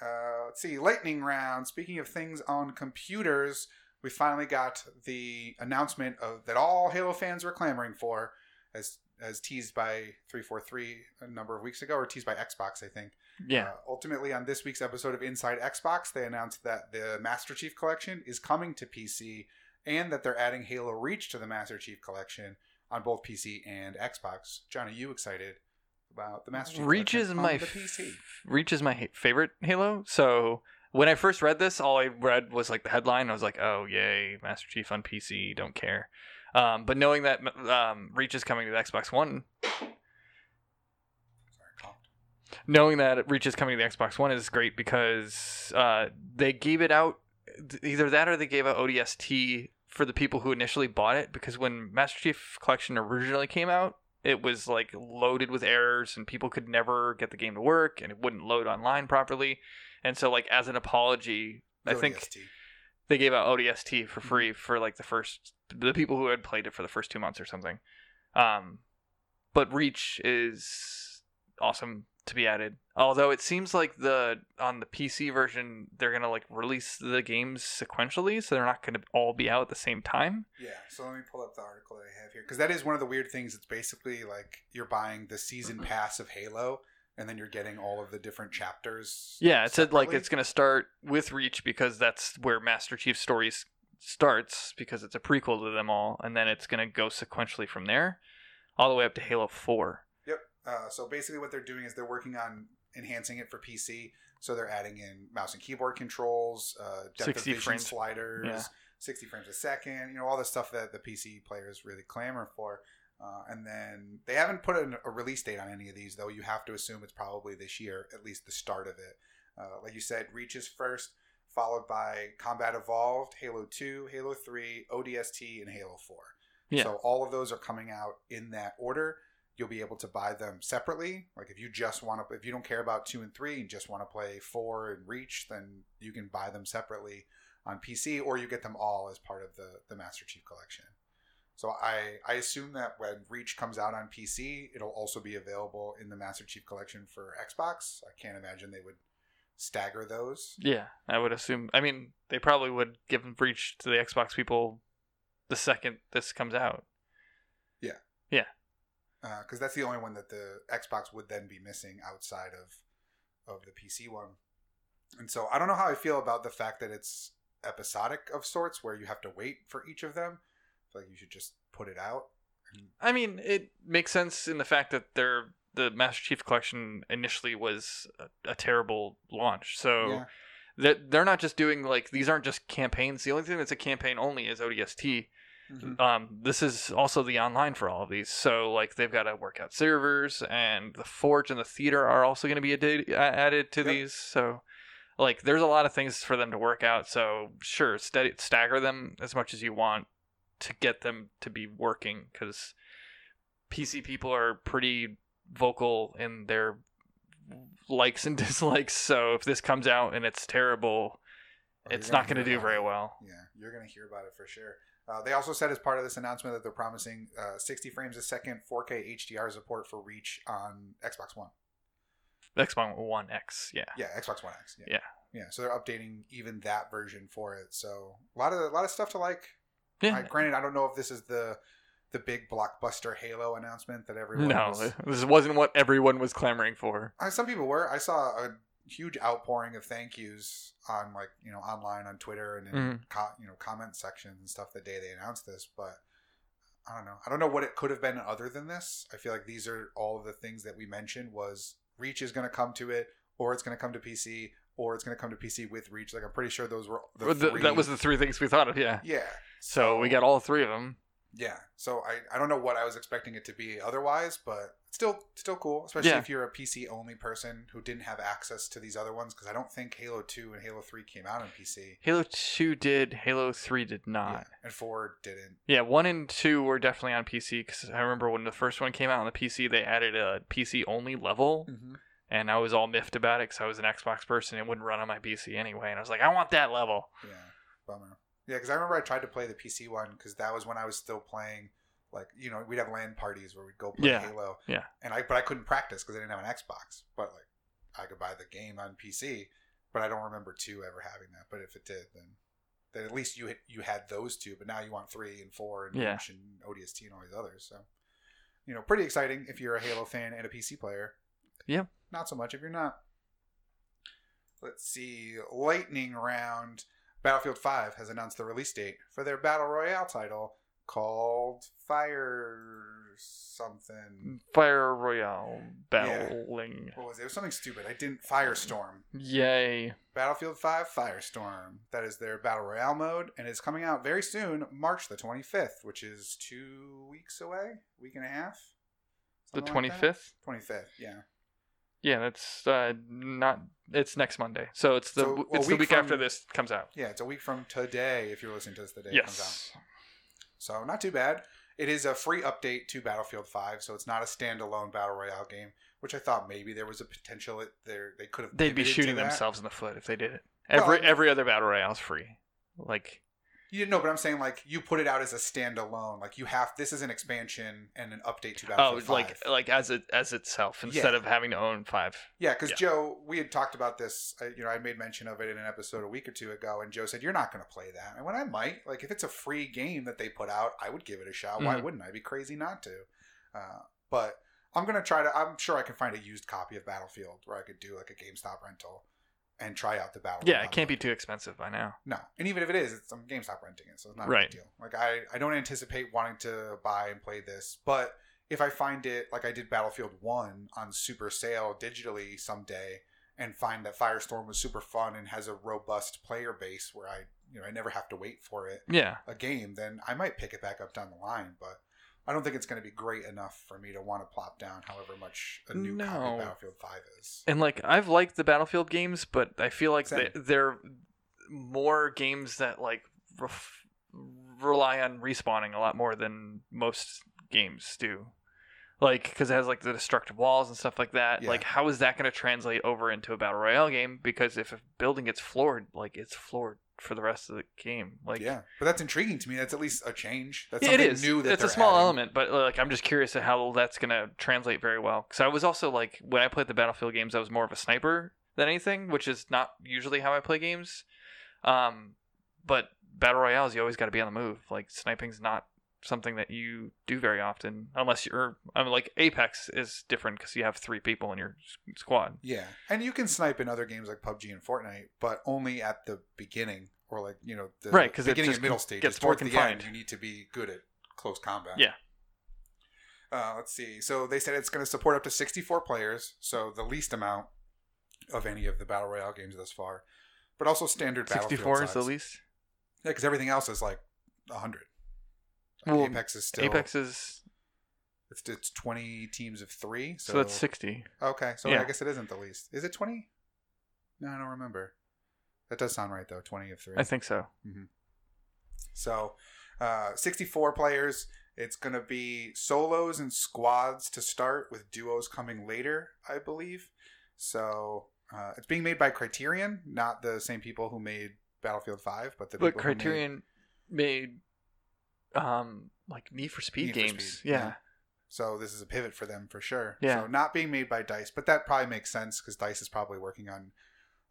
Uh, let's see, lightning round. Speaking of things on computers, we finally got the announcement of that all Halo fans were clamoring for, as as teased by three four three a number of weeks ago, or teased by Xbox, I think. Yeah. Uh, ultimately, on this week's episode of Inside Xbox, they announced that the Master Chief Collection is coming to PC and that they're adding Halo Reach to the Master Chief Collection on both PC and Xbox. John, are you excited about the Master Chief Reach is my PC? Reach is my ha- favorite Halo. So when I first read this, all I read was like the headline. I was like, "Oh, yay, Master Chief on PC, don't care." Um, but knowing that um, Reach is coming to the Xbox One, knowing that Reach is coming to the Xbox One is great because uh, they gave it out either that or they gave out ODST for the people who initially bought it because when Master Chief Collection originally came out, it was like loaded with errors and people could never get the game to work and it wouldn't load online properly. And so like as an apology, I think ODST. they gave out ODST for Mm-hmm. free for like the first the people who had played it for the first two months or something. Um, but Reach is awesome to be added. Although it seems like the on the PC version they're gonna like release the games sequentially, so they're not gonna all be out at the same time. Yeah, so let me pull up the article that I have here because that is one of the weird things. It's basically like you're buying the season pass of Halo, and then you're getting all of the different chapters. Yeah, it said like it's gonna start with Reach because that's where Master Chief stories starts because it's a prequel to them all, and then it's gonna go sequentially from there, all the way up to Halo Four. Uh, so basically, what they're doing is they're working on enhancing it for PC. So they're adding in mouse and keyboard controls, uh, depth 60 of vision frames. sliders, Yeah. 60 frames a second. You know all the stuff that the PC players really clamor for. Uh, and then they haven't put an, a release date on any of these, though. You have to assume it's probably this year, at least the start of it. Uh, like you said, Reach is first, followed by Combat Evolved, Halo 2, Halo 3, ODST, and Halo 4. Yeah. So all of those are coming out in that order. You'll be able to buy them separately. Like if you just want to, if you don't care about two and three and just want to play four and Reach, then you can buy them separately on PC, or you get them all as part of the the Master Chief Collection. So I I assume that when Reach comes out on PC, it'll also be available in the Master Chief Collection for Xbox. I can't imagine they would stagger those. Yeah, I would assume. I mean, they probably would give Reach to the Xbox people the second this comes out. Because uh, that's the only one that the Xbox would then be missing outside of of the PC one. And so I don't know how I feel about the fact that it's episodic of sorts, where you have to wait for each of them. I feel like you should just put it out. I mean, it makes sense in the fact that they're the Master Chief Collection initially was a, a terrible launch. So Yeah. that they're not just doing like these aren't just campaigns. The only thing that's a campaign only is ODST. Mhm. Um, this is also the online for all of these. So like they've got to work out servers, and the Forge and the Theater are also going to be added, added to Yep. these. So like there's a lot of things for them to work out. So sure, steady, stagger them as much as you want to get them to be working because PC people are pretty vocal in their likes and dislikes. So if this comes out and it's terrible, Oh, it's not going to do very well. Yeah, you're going to hear about it for sure. Uh, they also said as part of this announcement that they're promising uh, 60 frames a second 4K HDR support for Reach on Xbox One. Xbox One X, yeah. Yeah, Xbox One X. Yeah. Yeah. Yeah, so they're updating even that version for it. So a lot of a lot of stuff to like. Yeah. I, granted, I don't know if this is the the big blockbuster Halo announcement that everyone. No, was, this wasn't what everyone was clamoring for. Uh, some people were. I saw a huge outpouring of thank yous on like you know online on Twitter and in Mhm. co- you know comment sections and stuff the day they announced this. But I don't know. I don't know what it could have been other than this. I feel like these are all of the things that we mentioned. Was Reach is going to come to it, or it's going to come to PC, or it's going to come to PC with Reach. Like I'm pretty sure those were the Well, th- three. that was the three things we thought of, yeah. yeah. So we got all three of them. Yeah, so I, I don't know what I was expecting it to be otherwise, but still still cool, especially Yeah. if you're a PC only person who didn't have access to these other ones because I don't think Halo Two and Halo Three came out on PC. Halo 2 did, Halo 3 did Yeah, not. and Four didn't. Yeah, 1 and 2 were definitely on PC because I remember when the first one came out on the PC, they added a PC only level, Mm-hmm. and I was all miffed about it because I was an Xbox person and it wouldn't run on my PC anyway. And I was like, I want that level. Yeah, bummer. Yeah, because I remember I tried to play the PC one because that was when I was still playing. Like you know, we'd have LAN parties where we'd go play Yeah, Halo. yeah. And I but I couldn't practice because I didn't have an Xbox. But like, I could buy the game on PC. But I don't remember two ever having that. But if it did, then then at least you you had those two. But now you want three and four and Yeah. And ODST and all these others. So you know, pretty exciting if you're a Halo fan and a PC player. Yeah. Not so much if you're not. Let's see. Lightning round. Battlefield 5 has announced the release date for their Battle Royale title called Fire something. Fire Royale battling. What was it? It was something stupid. I didn't. Firestorm. Yay. Battlefield 5 Firestorm. That is their Battle Royale mode, and it's coming out very soon, March the 25th, which is two weeks away, week and a half. The Something like 25th? 25th, yeah. Yeah, that's uh, not. It's next Monday, so it's the So, it's the week week from- after this comes out. Yeah, it's a week from today if you're listening to this the day it comes out. So not too bad. It is a free update to Battlefield 5, so it's not a standalone battle royale game, which I thought maybe there was a potential it there they could have. They'd be shooting themselves in the foot if they did it. Every mean- every other battle royale is free. Like You know, but I'm saying like you put it out as a standalone. Like you have this is an expansion and an update to oh, Battlefield 5. like like as it as itself instead Yeah. of having to own five. Yeah, because Yeah. Joe, we had talked about this. uh, You know, I made mention of it in an episode a week or two ago, and Joe said, "You're not going to play that." And when I might, like, if it's a free game that they put out, I would give it a shot. Why Mhm. wouldn't I? I'd be crazy not to. Uh, but I'm going to try to. I'm sure I can find a used copy of Battlefield where I could do like a GameStop rental and try out the battle. Yeah, it can't be too expensive by now. No, and even if it is, it's I'm GameStop renting it, so it's not a Right. big deal. Like I, I don't anticipate wanting to buy and play this, but if I find it like I did Battlefield One on super sale digitally someday, and find that Firestorm was super fun and has a robust player base where I, you know, I never have to wait for it Yeah, a game, then I might pick it back up down the line. But I don't think it's going to be great enough for me to want to plop down however much a new copy of Battlefield Five is. and like I've liked the Battlefield games, but I feel like they, they're more games that like rely on respawning a lot more than most games do. Like, because it has like the destructive walls and stuff like that. Yeah. Like, how is that going to translate over into a battle royale game? Because if a building gets floored, like it's floored for the rest of the game. Like, yeah, but that's intriguing to me. That's at least a change. That's it is. new. That it's a small adding. element, but like I'm just curious at how that's gonna translate very well. Because I was also like when I played the Battlefield games, I was more of a sniper than anything, which is not usually how I play games. Um, but battle royales, you always got to be on the move. Like sniping's not something that you do very often, unless you're. I mean, like Apex is different because you have three people in your squad. Yeah, and you can snipe in other games like PUBG and Fortnite, but only at the beginning or like you know the Right, 'cause it beginning and middle stages. gets more Towards the confined. end, you need to be good at close combat. Yeah. Uh, let's see. So they said it's going to support up to 64 players, so the least amount of any of the battle royale games thus far, but also standard Battlefield Sixty-four is the least. Yeah, because everything else is like 100. Well, Apex is still Apex is It's, it's 20 teams of three, so, so that's sixty. Okay, so Yeah. I guess it isn't the least. Is it 20? No, I don't remember. That does sound right though. 20 of three. I think so. So, uh, 64 players. It's going to be solos and squads to start, with duos coming later, I believe. So, uh, it's being made by Criterion, not the same people who made Battlefield 5, but the But people who made- Criterion made um like Need for Speed Need for games. Speed, yeah. yeah. So this is a pivot for them for sure. Yeah. So not being made by Dice, but that probably makes sense because Dice is probably working on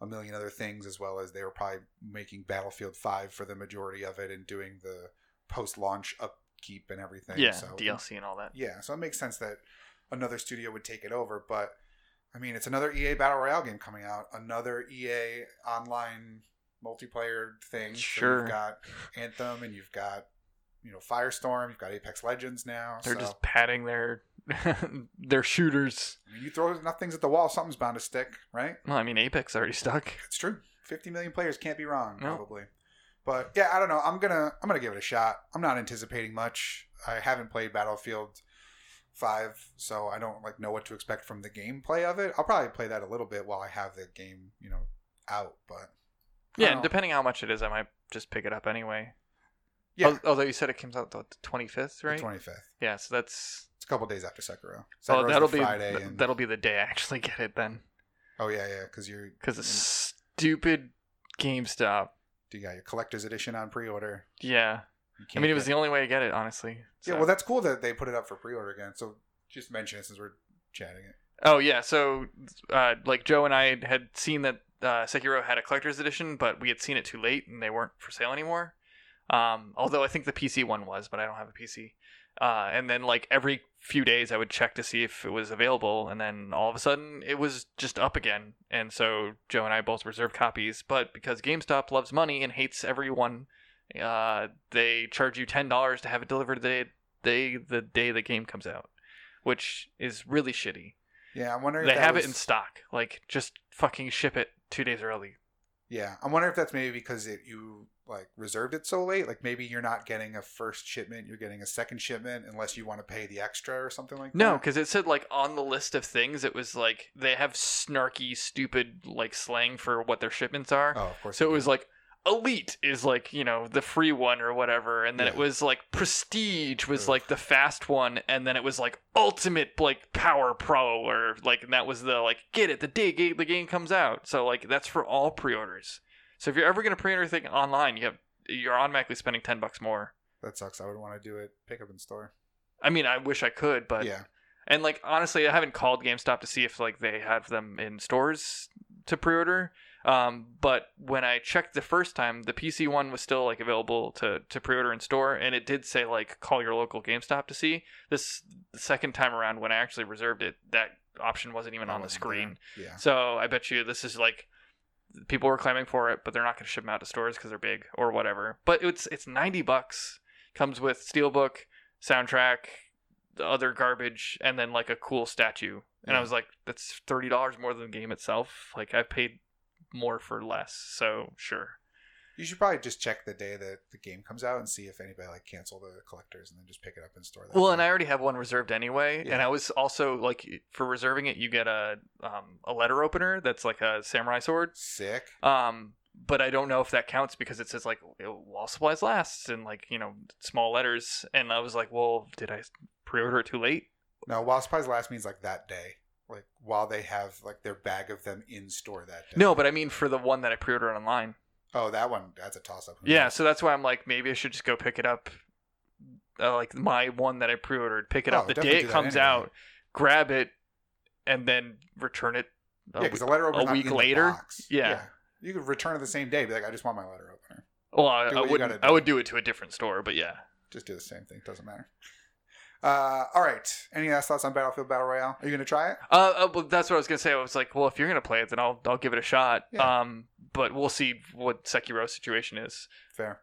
a million other things as well as they were probably making Battlefield Five for the majority of it and doing the post-launch upkeep and everything. Yeah, So DLC and all that. yeah, so it makes sense that another studio would take it over. But I mean, it's another EA Battle Royale game coming out, another EA online multiplayer thing. So Sure. you've got Anthem and you've got you know Firestorm. You've got Apex Legends now. They're so, just padding their their shooters. I mean, you throw enough things at the wall, something's bound to stick, right? Well, I mean Apex already stuck. It's true. Fifty million players can't be wrong, No. probably. But yeah, I don't know. I'm gonna I'm gonna give it a shot. I'm not anticipating much. I haven't played Battlefield Five, so I don't like know what to expect from the gameplay of it. I'll probably play that a little bit while I have the game, you know, out. But Yeah, and depending how much it is, I might just pick it up anyway. Yeah, Although you said it comes out the twenty fifth, right? twenty fifth. Yeah, so that's It's a couple days after Sekiro. oh, that'll be Friday. th- and, that'll be the day I actually get it then, oh yeah, yeah, because you're because the Mm. stupid GameStop. Do you got your collector's edition on pre-order. Yeah, I mean it was get- the only way to get it, honestly. Yeah, well, that's cool that they put it up for pre-order again. So just mention it since we're chatting it. Oh yeah, so uh, like Joe and I had seen that uh, Sekiro had a collector's edition, but we had seen it too late and they weren't for sale anymore. Um, although I think the PC one was, but I don't have a PC. Uh, and then like every few days, I would check to see if it was available, and then all of a sudden it was just up again. And so Joe and I both reserved copies, but because GameStop loves money and hates everyone, uh, they charge you ten dollars to have it delivered the day, they the day the game comes out, which is really shitty Yeah, I'm wondering. they have was, it in stock. Like, just fucking ship it two days early. Yeah, I'm wondering if that's maybe because it you like reserved it so late. Like maybe you're not getting a first shipment, you're getting a second shipment unless you want to pay the extra or something like No, that. because it said like on the list of things, it was like they have snarky, stupid like slang for what their shipments are. Oh, of course. so it you was like elite is like you know the free one or whatever, and then it was like prestige was Ugh. like the fast one, and then it was like ultimate like power pro or like and that was the like get it the day the game comes out. So like that's for all pre-orders. So if you're ever gonna pre-order anything online, you have you're automatically spending ten bucks more. that sucks. I would want to do it pick up in store. I mean, I wish I could, but yeah, And like honestly, I haven't called GameStop to see if like they have them in stores to pre-order. Um, but when I checked the first time, the PC one was still like available to to pre-order in store, and it did say like call your local GameStop to see. This the second time around when I actually reserved it, that option wasn't even That on the wasn't screen. there. Yeah, So I bet you this is like people were claiming for it, but they're not going to ship them out to stores because they're big or whatever. But it's it's ninety bucks. Comes with steelbook, soundtrack, the other garbage, and then like a cool statue. And I was like, that's thirty dollars more than the game itself. Like I paid more for less, so sure. You should probably just check the day that the game comes out and see if anybody like cancel the collectors and then just pick it up in store. that Well, and I already have one reserved anyway, Yeah. and I was also like, for reserving it, you get a um, a letter opener that's like a samurai sword. sick. Um, but I don't know if that counts because it says like while supplies last and like you know small letters, and I was like, well, did I pre-order it too late? No, while supplies last means like that day, like while they have like their bag of them in store that day. No, but I mean for the one that I pre-ordered online. Oh, that one. That's a toss up. Yeah, so that's why I'm like, maybe I should just go pick it up. Uh, like my one that I pre-ordered, pick it Oh, up the definitely day do it that comes anyway. out, grab it, and then return it. a Yeah, because week- the letter opener a week later? Yeah. You could return it the same day. Be like, I just want my letter opener. well, I, do I what you would gotta I do. would do it to a different store, but yeah. Just do the same thing. Doesn't matter. Uh, all right. Any last thoughts on Battlefield Battle Royale? Are you gonna try it? Uh, uh, well, that's what I was gonna say. I was like, well, if you're gonna play it, then I'll I'll give it a shot. Yeah. Um, but we'll see what Sekiro's situation is. Fair.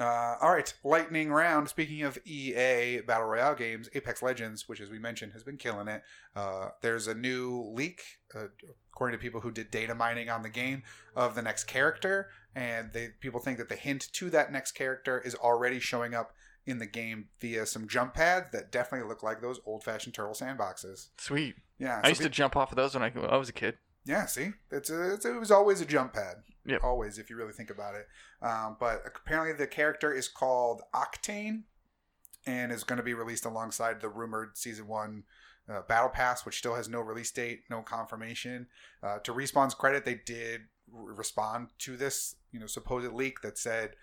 Uh, all right, lightning round. Speaking of EA battle royale games, Apex Legends, which as we mentioned has been killing it. Uh, there's a new leak, uh, according to people who did data mining on the game, of the next character, and they people think that the hint to that next character is already showing up in the game via some jump pads that definitely look like those old-fashioned turtle sandboxes. Sweet. Yeah, I so used pe- to jump off of those when I, I was a kid. yeah, see, it's, a, it's it was always a jump pad. Yep. Always, if you really think about it. Um, but apparently, the character is called Octane, and is going to be released alongside the rumored season one uh, battle pass, which still has no release date, no confirmation. Uh, to Respawn's credit, they did r- respond to this, you know, supposed leak that said,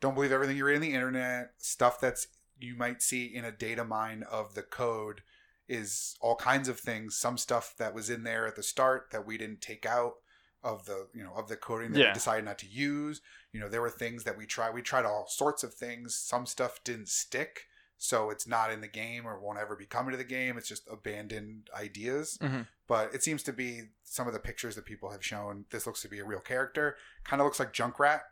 "Don't believe everything you read on the internet. Stuff that's you might see in a data mine of the code." is all kinds of things. Some stuff that was in there at the start that we didn't take out of the you know of the coding that Yeah. we decided not to use. You know, there were things that we tried. We tried all sorts of things. Some stuff didn't stick, so it's not in the game or won't ever be coming to the game. It's just abandoned ideas. Mhm. But it seems to be some of the pictures that people have shown. This looks to be a real character. Kind of looks like Junkrat.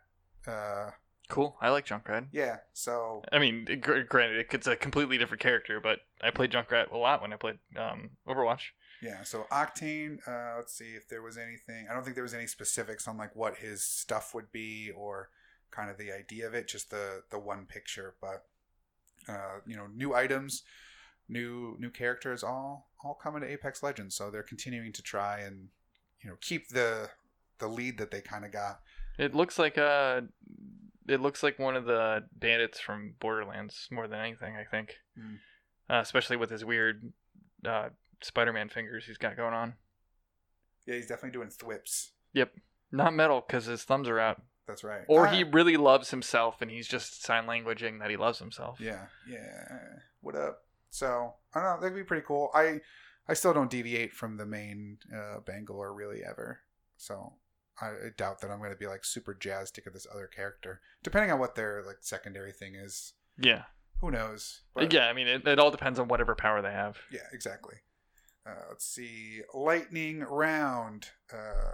Uh, Cool. I like Junkrat. yeah. So I mean, gr- granted, it's a completely different character, but I played Junkrat a lot when I played um, Overwatch. Yeah, so Octane, uh, let's see if there was anything. I don't think there was any specifics on like what his stuff would be or kind of the idea of it, just the the one picture, but uh, you know, new items, new new characters all all coming to Apex Legends, so they're continuing to try and you know, keep the the lead that they kind of got. It looks like uh, it looks like one of the bandits from Borderlands more than anything. I think, Hmm. uh, especially with his weird uh, Spider-Man fingers he's got going on. Yeah, he's definitely doing thwips. Yep, not metal because his thumbs are out, That's right. or Ah, he really loves himself and he's just sign languaging that he loves himself. Yeah, yeah. What up? So I don't know. That'd be pretty cool. I I still don't deviate from the main uh, Bangalore really ever. So I, doubt that I'm going to be like super jazzed to get this other character, depending on what their like secondary thing is. Yeah, Who knows? But, yeah. I mean, it, it all depends on whatever power they have. yeah, exactly. Uh, let's see. Lightning round. Uh,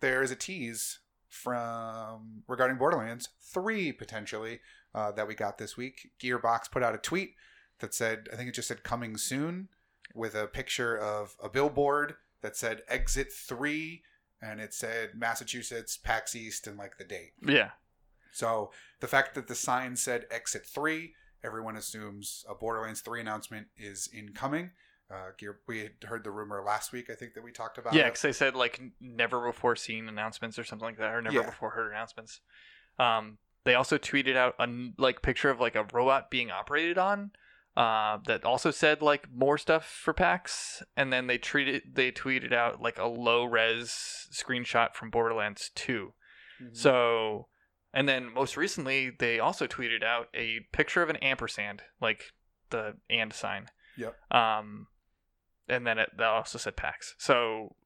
there is a tease from regarding Borderlands three potentially uh, that we got this week. Gearbox put out a tweet that said, I think it just said coming soon, with a picture of a billboard that said exit three and it said Massachusetts, PAX East, and like the date. Yeah. So the fact that the sign said Exit Three, everyone assumes a Borderlands Three announcement is incoming. Uh, Gear, we had heard the rumor last week. I think that we talked about. Yeah, because they said like never before seen announcements or something like that, or never Yeah. before heard announcements. Um, they also tweeted out a like picture of like a robot being operated on. Uh, that also said like more stuff for PAX, and then they treated they tweeted out like a low res screenshot from Borderlands Two. Mhm. So, and then most recently, they also tweeted out a picture of an ampersand, like the and sign. Yep. Um, and then it that also said PAX. So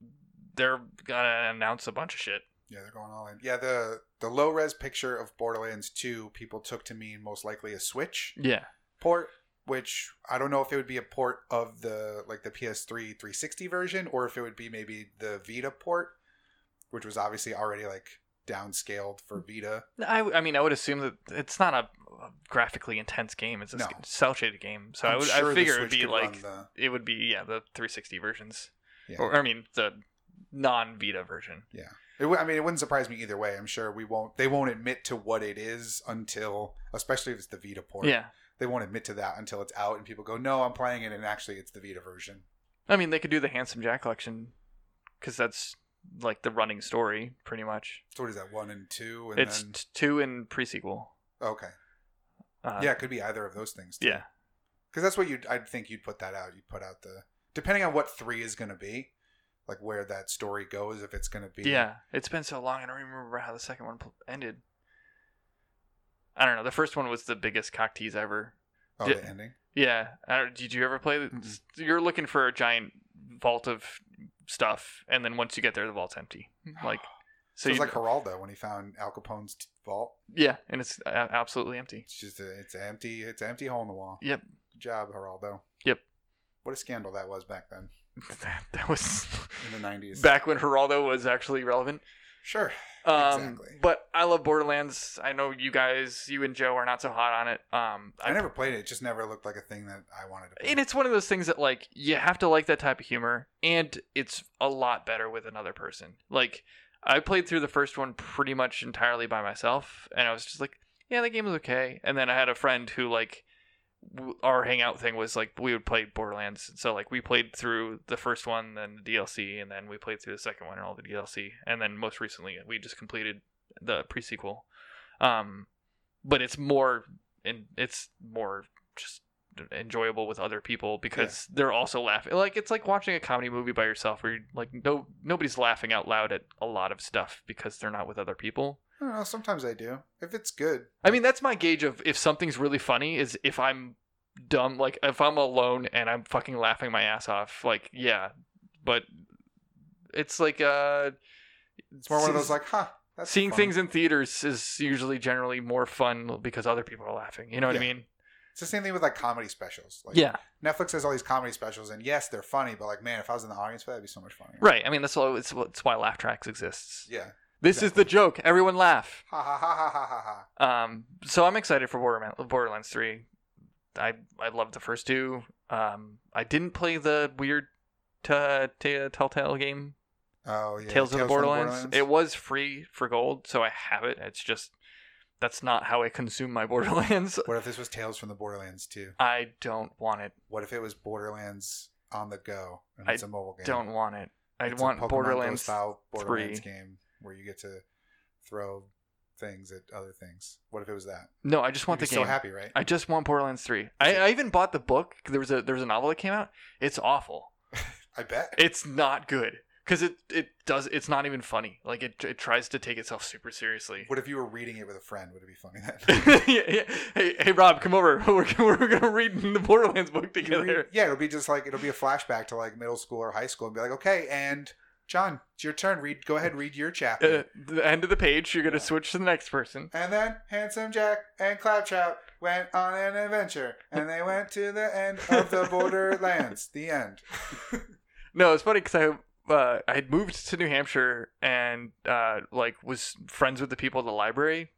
they're gonna announce a bunch of shit. Yeah, they're going all in. Yeah, the the low res picture of Borderlands 2 people took to mean most likely a Switch Yeah. port, which I don't know if it would be a port of the like the PS3 360 version or if it would be maybe the Vita port, which was obviously already like downscaled for mm. Vita. I, I mean, I would assume that it's not a, a graphically intense game. It's a No. cell shaded game. So i I'm would sure I figure it would be like the- it would be yeah the 360 versions, Yeah. or I mean the non Vita version. Yeah, it, I mean, it wouldn't surprise me either way. I'm sure we won't. They won't admit to what it is until, especially if it's the Vita port. Yeah. They won't admit to that until it's out and people go, "No, I'm playing it," and actually it's the Vita version. I mean, they could do the Handsome Jack collection because that's like the running story, pretty much. So what is that? One and two, and it's then t- two in prequel. okay, Uh, yeah, it could be either of those things. Too. yeah, because that's what you. I'd think you'd put that out. You'd put out the depending on what three is going to be, like where that story goes. If it's going to be, yeah. It's been so long, I don't even remember how the second one ended. I don't know. The first one was the biggest cock tease ever. oh, Yeah. the ending. Yeah. I don't, did you ever play? Mm-mm. You're looking for a giant vault of stuff, and then once you get there, the vault's empty. Like, So, so it's like Geraldo when he found Al Capone's t- vault. yeah, and it's a- absolutely empty. It's just a, it's empty, it's an empty hole in the wall. Yep. Good job, Geraldo. Yep. What a scandal that was back then that, that was in the nineties. back when Geraldo was actually relevant. Sure. Um, Exactly. But I love Borderlands. I know you guys, you and Joe, are not so hot on it. Um, I never played it. It just never looked like a thing that I wanted to play. and it's one of those things that like you have to like that type of humor, and it's a lot better with another person. Like I played through the first one pretty much entirely by myself, and I was just like, yeah, the game was okay. And then I had a friend who like our hangout thing was like we would play Borderlands, so like we played through the first one, then the DLC, and then we played through the second one and all the DLC, and then most recently we just completed the prequel. Um, but it's more and it's more just enjoyable with other people because they're also laughing. Like it's like watching a comedy movie by yourself, where you're like no nobody's laughing out loud at a lot of stuff because they're not with other people. I don't know. Sometimes I do. If it's good. I mean, that's my gauge of if something's really funny is if I'm dumb, like if I'm alone and I'm fucking laughing my ass off. Like, yeah, but it's like uh, It's more one of those like, huh. Seeing funny. things in theaters is usually generally more fun because other people are laughing. You know what I mean? It's the same thing with like comedy specials. Like, Yeah, Netflix has all these comedy specials, and yes, they're funny, but like, man, if I was in the audience for that, it'd be so much funnier. right. I mean, that's all. It's, it's why Laugh Tracks exists. Yeah. This is the joke. Everyone laugh. Ha ha ha ha ha ha. Um, so I'm excited for Borderlands, Borderlands 3. I I loved the first two. Um, I didn't play the weird t- t- Telltale game, Oh yeah. Tales of the Borderlands. It was free for gold, so I have it. It's just that's not how I consume my Borderlands. What if this was Tales from the Borderlands too? I don't want it. What if it was Borderlands on the go and it's a mobile game? I don't want it. I It's a want Pokemon Go Borderlands. style Borderlands 3. game where you get to throw things at other things. What if it was that? No, I just want You'd the be game. so happy, right? I just want Borderlands 3. I, I even bought the book. There was a there was a novel that came out. It's awful. I bet. it's not good because it it does it's not even funny like it, it tries to take itself super seriously What if you were reading it with a friend? Would it be funny then? yeah, yeah. hey hey rob come over we're, we're gonna read the borderlands book together read- yeah, it'll be just like it'll be a flashback to like middle school or high school, and be like, okay, and John, it's your turn. Read. Go ahead, read your chapter. uh, the end of the page you're gonna switch to the next person And then Handsome Jack and Claptrap went on an adventure, and they went to the end of the Borderlands. The end. no it's funny because i uh, i had moved to new hampshire and uh like was friends with the people at the library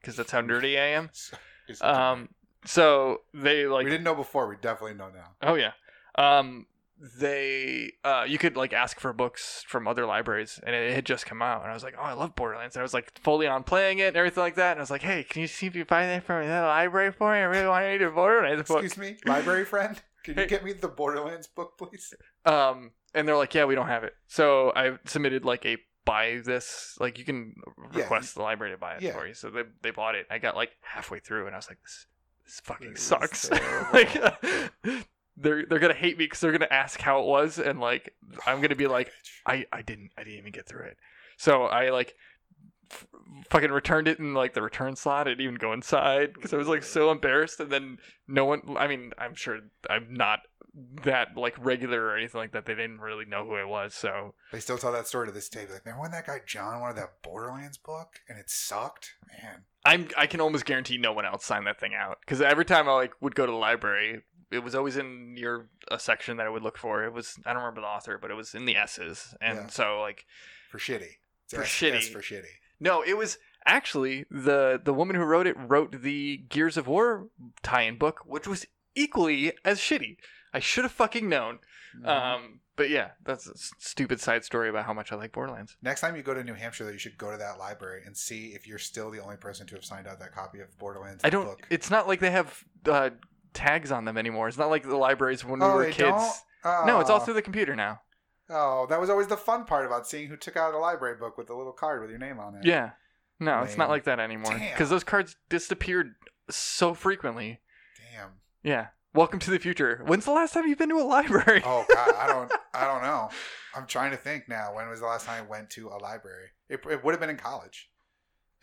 because that's how nerdy i am You're such a um so they like we didn't know before. We definitely know now. Oh yeah. Um they uh you could like ask for books from other libraries and it had just come out and I was like, Oh, I love Borderlands and I was like fully on playing it and everything like that and I was like, Hey, can you see if you find that from the library for me? I really want to read a Borderlands book. Excuse me, library friend. Can you Hey. get me the Borderlands book, please? Um and they're like, Yeah, we don't have it. So I submitted like a buy this like you can Yeah, request the library to buy it yeah. for you. So they they bought it. I got like halfway through and I was like, This this fucking sucks. like they're they're gonna hate me because they're gonna ask how it was and like I'm gonna be oh like I I didn't I didn't even get through it. So I like f- fucking returned it in like the return slot. I didn't even go inside because I was like so embarrassed. And then no one. I mean, I'm sure I'm not that like regular or anything like that. They didn't really know who I was. So They still tell that story to this day. Be like, remember when that guy John wanted that Borderlands book and it sucked? Man, I'm I can almost guarantee no one else signed that thing out because every time I like would go to the library. It was always in your a section that I would look for. It was I don't remember the author, but it was in the S's, and Yeah. so like for shitty. It's For S- shitty. S for shitty. No, it was actually the the woman who wrote it wrote the Gears of War tie-in book, which was equally as shitty. I should have fucking known. Mhm. Um, but yeah, that's a stupid side story about how much I like Borderlands. Next time you go to New Hampshire, you should go to that library and see if you're still the only person to have signed out that copy of Borderlands. I don't. Book. It's not like they have uh, tags on them anymore. It's not like the libraries when we oh, were they kids. don't. No, it's all Oh. through the computer now. Oh, that was always the fun part about seeing who took out a library book with the little card with your name on it. Yeah. No, it's not Lame. like that anymore. Damn. Because those cards disappeared so frequently. Damn. Yeah. Welcome to the future. When's the last time you've been to a library? Oh God, I don't. I don't know. I'm trying to think now. When was the last time I went to a library? It, it would have been in college.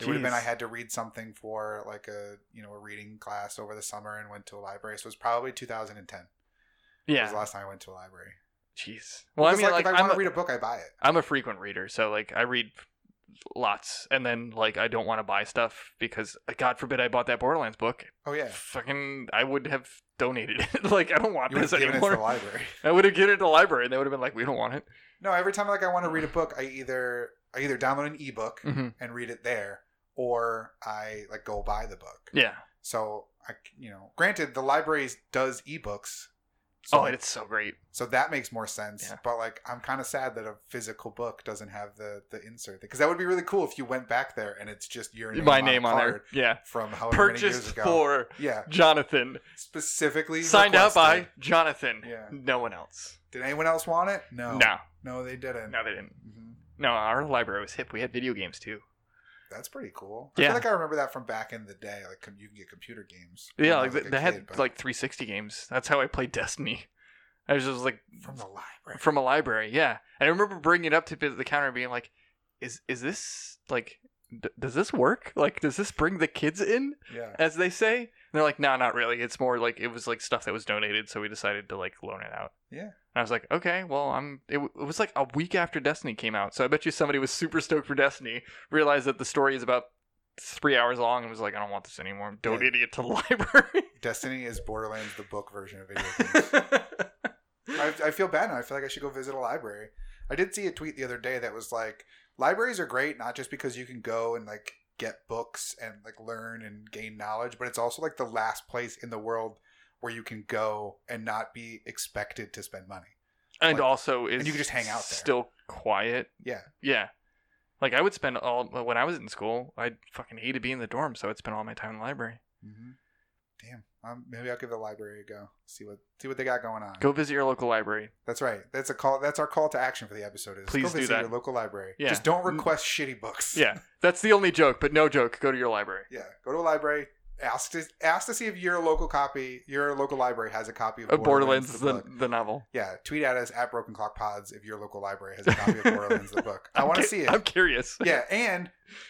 It would have been I had to read something for like a you know a reading class over the summer and went to a library. So it was probably 2010. Yeah, Was the last time I went to a library. Jeez. Well, I mean, like, if I want to read a book, I buy it. I'm a frequent reader, so like I read lots, and then like I don't want to buy stuff because uh, God forbid I bought that Borderlands book. Oh yeah, Fucking, I would have donated it. like I don't want you this given it to anymore. the library. I would have given it to the library, and they would have been like, "We don't want it." No, every time like I want to read a book, I either I either download an ebook hmm and read it there, or I like go buy the book. Yeah. So I, you know, granted, the library does ebooks. So, oh, and it's so great. so that makes more sense. Yeah. But like, I'm kind of sad that a physical book doesn't have the the insert because that would be really cool if you went back there and it's just your name My on name on there. Yeah. from however many years Purchased ago. for yeah, Jonathan. specifically Signed out by. Jonathan. Yeah. No one else. Did anyone else want it? No, No. no, they didn't. No, they didn't. Mhm. No, our library was hip. We had video games too. That's pretty cool. I Yeah. feel like I remember that from back in the day. Like you can get computer games. Yeah, like they, a they kid, had but like 360 games. That's how I played Destiny. I was just like from the library. from a library, yeah. And I remember bringing it up to the counter and being like, "Is is this like d- does this work? Like does this bring the kids in yeah. as they say?" And they're like, "No, not really. It's more like it was like stuff that was donated, so we decided to like loan it out." Yeah. And I was like, "Okay, well, I'm it, w- it was like a week after Destiny came out. So I bet you somebody was super stoked for Destiny, realized that the story is about 3 hours long and was like, "I don't want this anymore. I'm donating it to the library." Destiny is Borderlands the book version of video games. I, I feel bad now. I feel like I should go visit a library. I did see a tweet the other day that was like, libraries are great not just because you can go and like get books and like learn and gain knowledge, but it's also like the last place in the world where you can go and not be expected to spend money. and Like- also is and you can just hang out there. Still quiet. Yeah. Yeah. Like I would spend all when I was in school, I fucking hated being in the dorm, so I'd spend all my time in the library. hmm Damn. Um, maybe I'll give the library a go. See what see what they got going on. Go visit your local library. That's right. That's a call. That's our call to action for the episode. Is Please go do visit that. your local library. Yeah. Just don't request shitty books. Yeah, that's the only joke, but no joke. Go to your library. Yeah, go to a library. Ask to ask to see if your local copy, your local library has a copy of Uh, Borderlands, Borderlands, the the, the novel. Yeah, tweet at us at Broken Clock Pods if your local library has a copy of Borderlands the book. I want to cu- see it. I'm curious. Yeah, and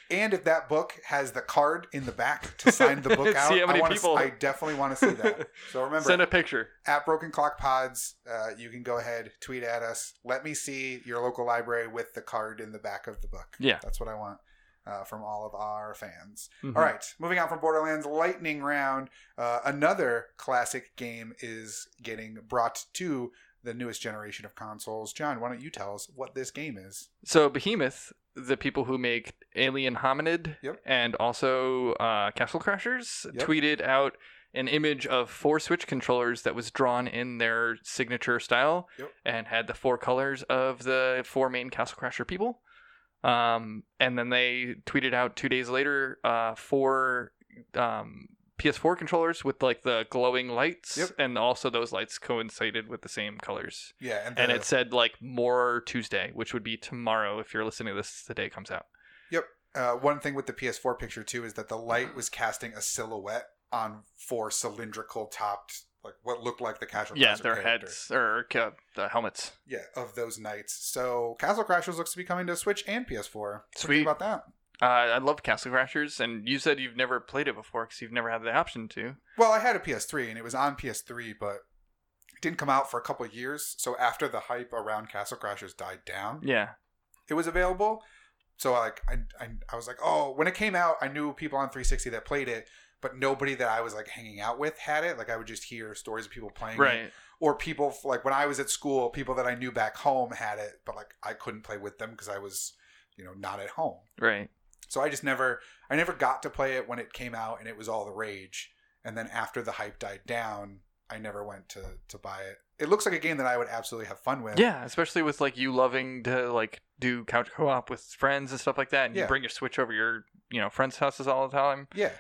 and if that book has the card in the back to sign the book out, See how many I, wanna, people- I definitely want to see that. So remember, Send a picture. at Broken Clock Pods, uh, you can go ahead, tweet at us. Let me see your local library with the card in the back of the book. Yeah. That's what I want uh, from all of our fans. Mhm. All right, moving on from Borderlands Lightning Round, uh, another classic game is getting brought to the newest generation of consoles. John, why don't you tell us what this game is? So Behemoth, the people who make Alien Hominid Yep. and also uh, Castle Crashers, Yep. tweeted out an image of four Switch controllers that was drawn in their signature style Yep. and had the four colors of the four main Castle Crasher people. Um, and then they tweeted out two days later uh, four um, PS4 controllers with like the glowing lights, Yep. and also those lights coincided with the same colors. Yeah, and, And it said like more Tuesday, which would be tomorrow if you're listening to this the day it comes out. Yep. Uh, one thing with the PS4 picture too is that the light was casting a silhouette on four cylindrical topped, like what looked like the Castle Yeah, Crasher their characters. heads or uh, the helmets. Yeah, of those knights. So Castle Crashers looks to be coming to Switch and PS4. What do you Sweet. about that? Uh, I love Castle Crashers, and you said you've never played it before because you've never had the option to. Well, I had a PS3 and it was on PS3, but it didn't come out for a couple of years. So after the hype around Castle Crashers died down, Yeah, it was available. So like I, I, I was like, oh, when it came out, I knew people on 360 that played it, but nobody that I was like hanging out with had it. Like I would just hear stories of people playing it, right. or people like when I was at school, people that I knew back home had it, but like I couldn't play with them because I was, you know, not at home. Right. So I just never, I never got to play it when it came out and it was all the rage. And then after the hype died down, I never went to to buy it. It looks like a game that I would absolutely have fun with. Yeah, especially with like you loving to like do couch co-op with friends and stuff like that, and Yeah. you bring your Switch over your you know friends' houses all the time. Yeah.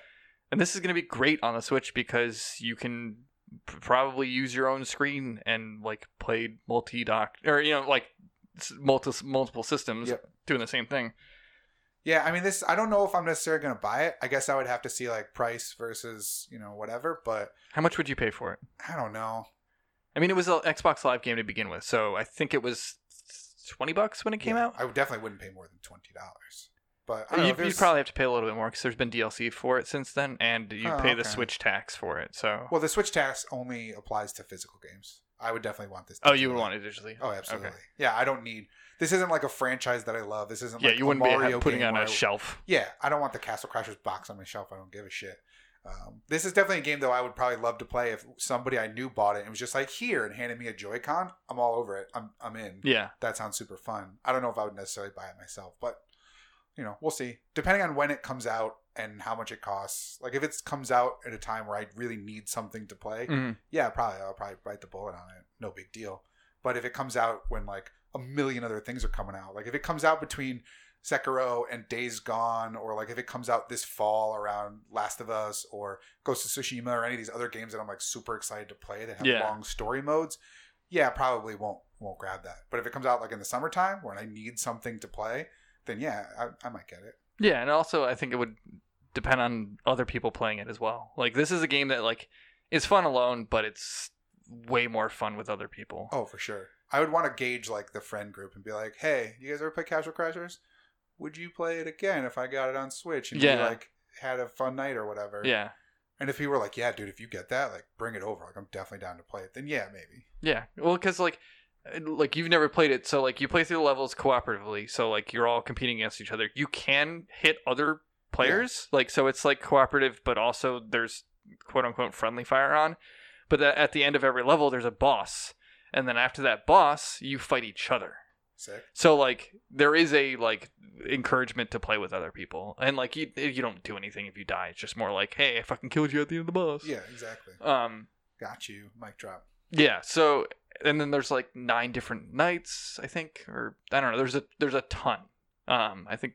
And this is going to be great on the Switch because you can probably use your own screen and like play multi-dock or you know like multi multiple systems Yep. doing the same thing. Yeah, I mean this I don't know if I'm necessarily gonna buy it. I guess I would have to see like price versus, you know, whatever, but How much would you pay for it? I don't know. I mean, it was an Xbox Live game to begin with, so I think it was twenty bucks when it came Yeah, out. I definitely wouldn't pay more than twenty dollars. But don't know, You, you probably have to pay a little bit more because there's been DLC for it since then, and you Oh, pay the. Switch tax for it. So, well the Switch tax only applies to physical games. I would definitely want this. oh, you would want it digitally. Oh, absolutely. Okay. Yeah, I don't need. This isn't like a franchise that I love. This isn't Yeah, like you wouldn't be Mario ha- putting it on a I- shelf. Yeah, I don't want the Castle Crashers box on my shelf. I don't give a shit. Um, this is definitely a game though I would probably love to play if somebody I knew bought it and was just like here and handed me a Joy-Con. I'm all over it. I'm I'm in. Yeah, That sounds super fun. I don't know if I would necessarily buy it myself, but you know, we'll see. Depending on when it comes out and how much it costs. Like if it comes out at a time where I really need something to play, Mhm. yeah, probably I'll probably bite the bullet on it. No big deal. But if it comes out when like a million other things are coming out, like if it comes out between Sekiro and Days Gone, or like if it comes out this fall around Last of Us or Ghost of Tsushima or any of these other games that I'm like super excited to play that have Yeah. long story modes, yeah, probably won't won't grab that. But if it comes out like in the summertime when I need something to play, then yeah, I, I might get it. yeah, and also I think it would depend on other people playing it as well. Like this is a game that like is fun alone, but it's way more fun with other people. Oh, for sure. I would want to gauge like the friend group and be like, "Hey, you guys ever play Castle Crashers? Would you play it again if I got it on Switch and we Yeah. like had a fun night or whatever?" Yeah, And if people were like, "Yeah, dude, if you get that, like bring it over. Like I'm definitely down to play it." Then yeah, maybe. yeah. Well, because like like you've never played it, so like you play through the levels cooperatively, so like you're all competing against each other. You can hit other players, like so it's like cooperative, but also there's quote unquote friendly fire on. But that at the end of every level, there's a boss, and then after that boss, you fight each other. Sick. So like there is a like encouragement to play with other people, and like you you don't do anything if you die. It's just more like, hey, I fucking killed you at the end of the boss. Yeah, exactly. Um. Got you. Mic drop. Yeah. So and then there's like nine different nights, I think, or I don't know. There's a there's a ton. Um. I think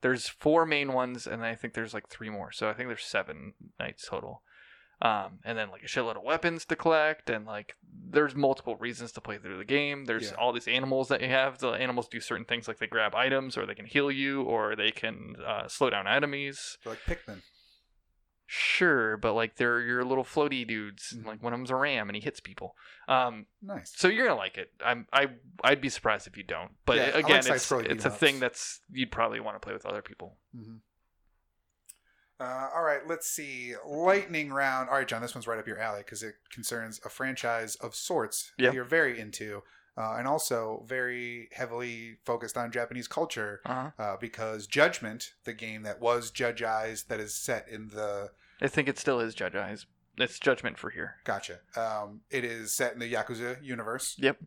there's four main ones, and I think there's like three more. So I think there's seven nights total. Um, and then like a shitload of weapons to collect, and like there's multiple reasons to play through the game. There's Yeah. all these animals that you have. The animals do certain things, like they grab items, or they can heal you, or they can uh, slow down enemies. They're like Pikmin. Sure, but like they're your little floaty dudes. and. Like one of them's a ram, and he hits people. Um, Nice. so you're gonna like it. I'm I I'd be surprised if you don't. But Yeah, I like again, it's it's a thing that's you'd probably want to play with other people. hmm Uh, all right, let's see. Lightning round. All right, John, this one's right up your alley because it concerns a franchise of sorts Yep. that you're very into, uh, and also very heavily focused on Japanese culture. Uh-huh. Uh, because Judgment, the game that was Judge Eyes, that is set in the I think it still is Judge Eyes. It's Judgment for here. gotcha. Um, it is set in the Yakuza universe. Yep.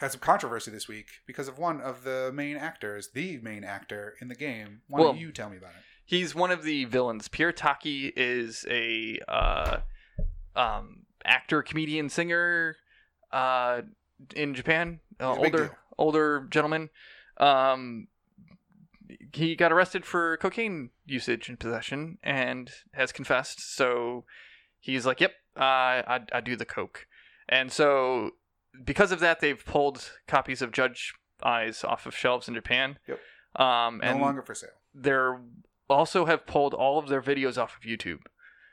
Had some controversy this week because of one of the main actors, the main actor in the game. Why Well- don't you tell me about it? He's one of the villains. Pierre Taki is a uh, um, actor, comedian, singer uh, in Japan. Uh, He's a big older, older gentleman. Um, he got arrested for cocaine usage and possession, and has confessed. So he's like, "Yep, uh, I, I do the coke," and so because of that, they've pulled copies of Judge Eyes off of shelves in Japan. Yep. Um, No and longer for sale. they're also have pulled all of their videos off of YouTube.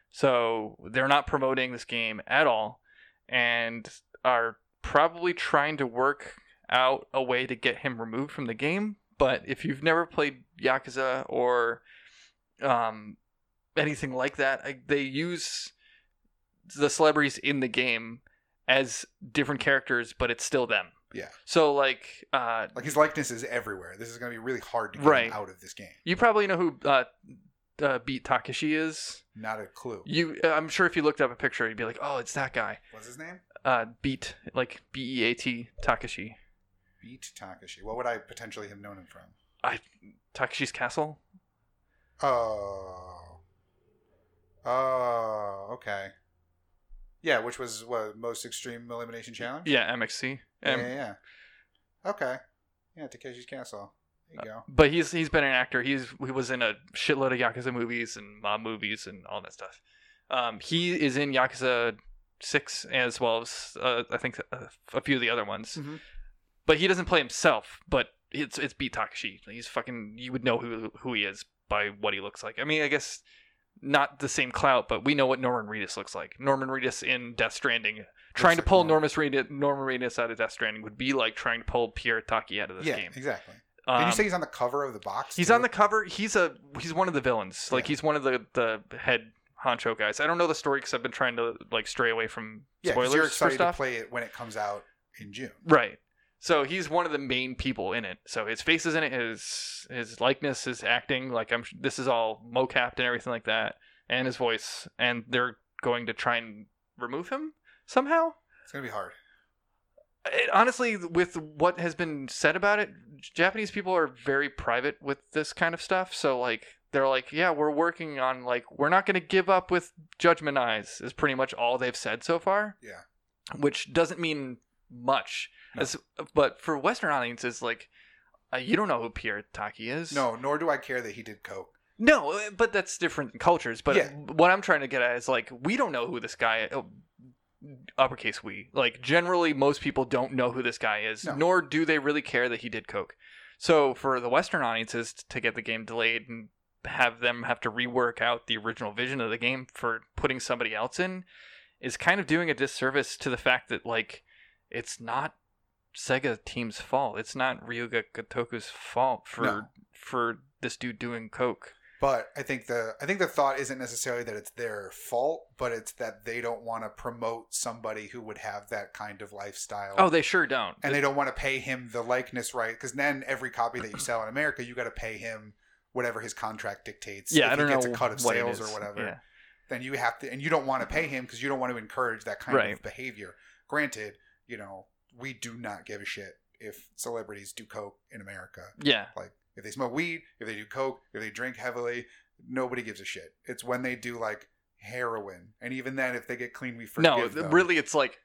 So they're not promoting this game at all and are probably trying to work out a way to get him removed from the game. But if you've never played Yakuza or um, anything like that, I, they use the celebrities in the game as different characters, but it's still them. Yeah. So like, uh, Like his likeness is everywhere. This is going to be really hard to get Right. out of this game. you probably know who uh, uh, Beat Takeshi is. Not a clue. You, I'm sure if you looked up a picture, you'd be like, "Oh, it's that guy." What's his name? Uh, Beat, like B E A T Takashi. Beat Takashi. What would I potentially have known him from? I Takashi's Castle. Oh. Oh, okay. Yeah, which was what most extreme elimination challenge. Yeah, MXC. yeah, Um, yeah. yeah. Okay. Yeah, Takeshi's Castle. There you go. But he's he's been an actor. He's he was in a shitload of Yakuza movies and mob movies and all that stuff. Um, he is in Yakuza Six as well as uh, I think a, a few of the other ones. Mhm. But he doesn't play himself. But it's it's Beat Takashi. He's fucking. You would know who who he is by what he looks like. I mean, I guess not the same clout, but we know what Norman Reedus looks like. Norman Reedus in Death Stranding, trying to pull Norman. Norman Reedus, Norman Reedus out of Death Stranding would be like trying to pull Pierre Taki out of this yeah, game. exactly. Um, Did you say he's on the cover of the box? He's too? on the cover. He's a he's one of the villains. Like Yeah. he's one of the the head honcho guys. I don't know the story because I've been trying to like stray away from Yeah, spoilers you're excited to play it when it comes out in June. Right. So he's one of the main people in it. So his face is in it. His his likeness, his acting. Like I'm. This is all mocapped and everything like that, and his voice. And they're going to try and remove him somehow. It's gonna be hard. It, honestly, with what has been said about it, Japanese people are very private with this kind of stuff. So like they're like, yeah, we're working on like we're not going to give up with Judgment Eyes. Is pretty much all they've said so far. Yeah. Which doesn't mean much. No. As, but for Western audiences, like uh, you don't know who Pierre Taki is. No, nor do I care that he did coke. No, uh, but that's different cultures. But Yeah. what I'm trying to get at is like we don't know who this guy. Oh, uppercase we like generally most people don't know who this guy is, No. nor do they really care that he did coke. So for the Western audiences to get the game delayed and have them have to rework out the original vision of the game for putting somebody else in is kind of doing a disservice to the fact that like it's not Sega team's fault. It's not Ryu Ga Gotoku's fault for No. for this dude doing coke. But I think the I think the thought isn't necessarily that it's their fault, but it's that they don't want to promote somebody who would have that kind of lifestyle. Oh, they sure don't. and they don't want to pay him the likeness right because then every copy that you sell in America, you got to pay him whatever his contract dictates. yeah, if I don't he gets know a cut of what sales is. or whatever. Yeah. Then you have to, and you don't want to pay mm-hmm. him because you don't want to encourage that kind Right. of behavior. Granted, you know we do not give a shit if celebrities do coke in America. Yeah. Like if they smoke weed, if they do coke, if they drink heavily, nobody gives a shit. It's when they do like heroin, and even then, if they get clean, we forgive No, them. really, it's like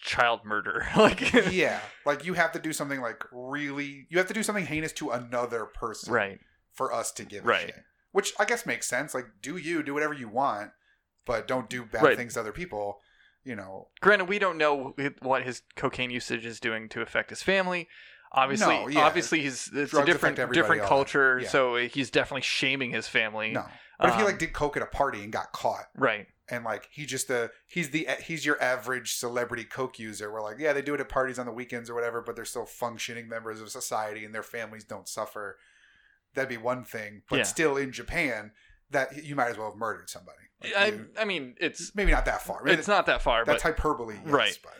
child murder. like, yeah, like you have to do something like really, you have to do something heinous to another person, right. For us to give a Right. shit. Which I guess makes sense. Like, do you do whatever you want, but don't do bad Right. things to other people. You know, Granted, we don't know what his cocaine usage is doing to affect his family. Obviously, No, yeah. obviously, he's it's a different different culture. Yeah. so he's definitely shaming his family. no. But if he Um, like did coke at a party and got caught, Right. and like he just the he's the he's your average celebrity coke user. We're like, yeah, they do it at parties on the weekends or whatever, but they're still functioning members of society and their families don't suffer. That'd be one thing, but Yeah. still in Japan, that you might as well have murdered somebody. Like, I, you- I mean, it's maybe not that far. Maybe it's not that far, that's but hyperbole, yes, Right. But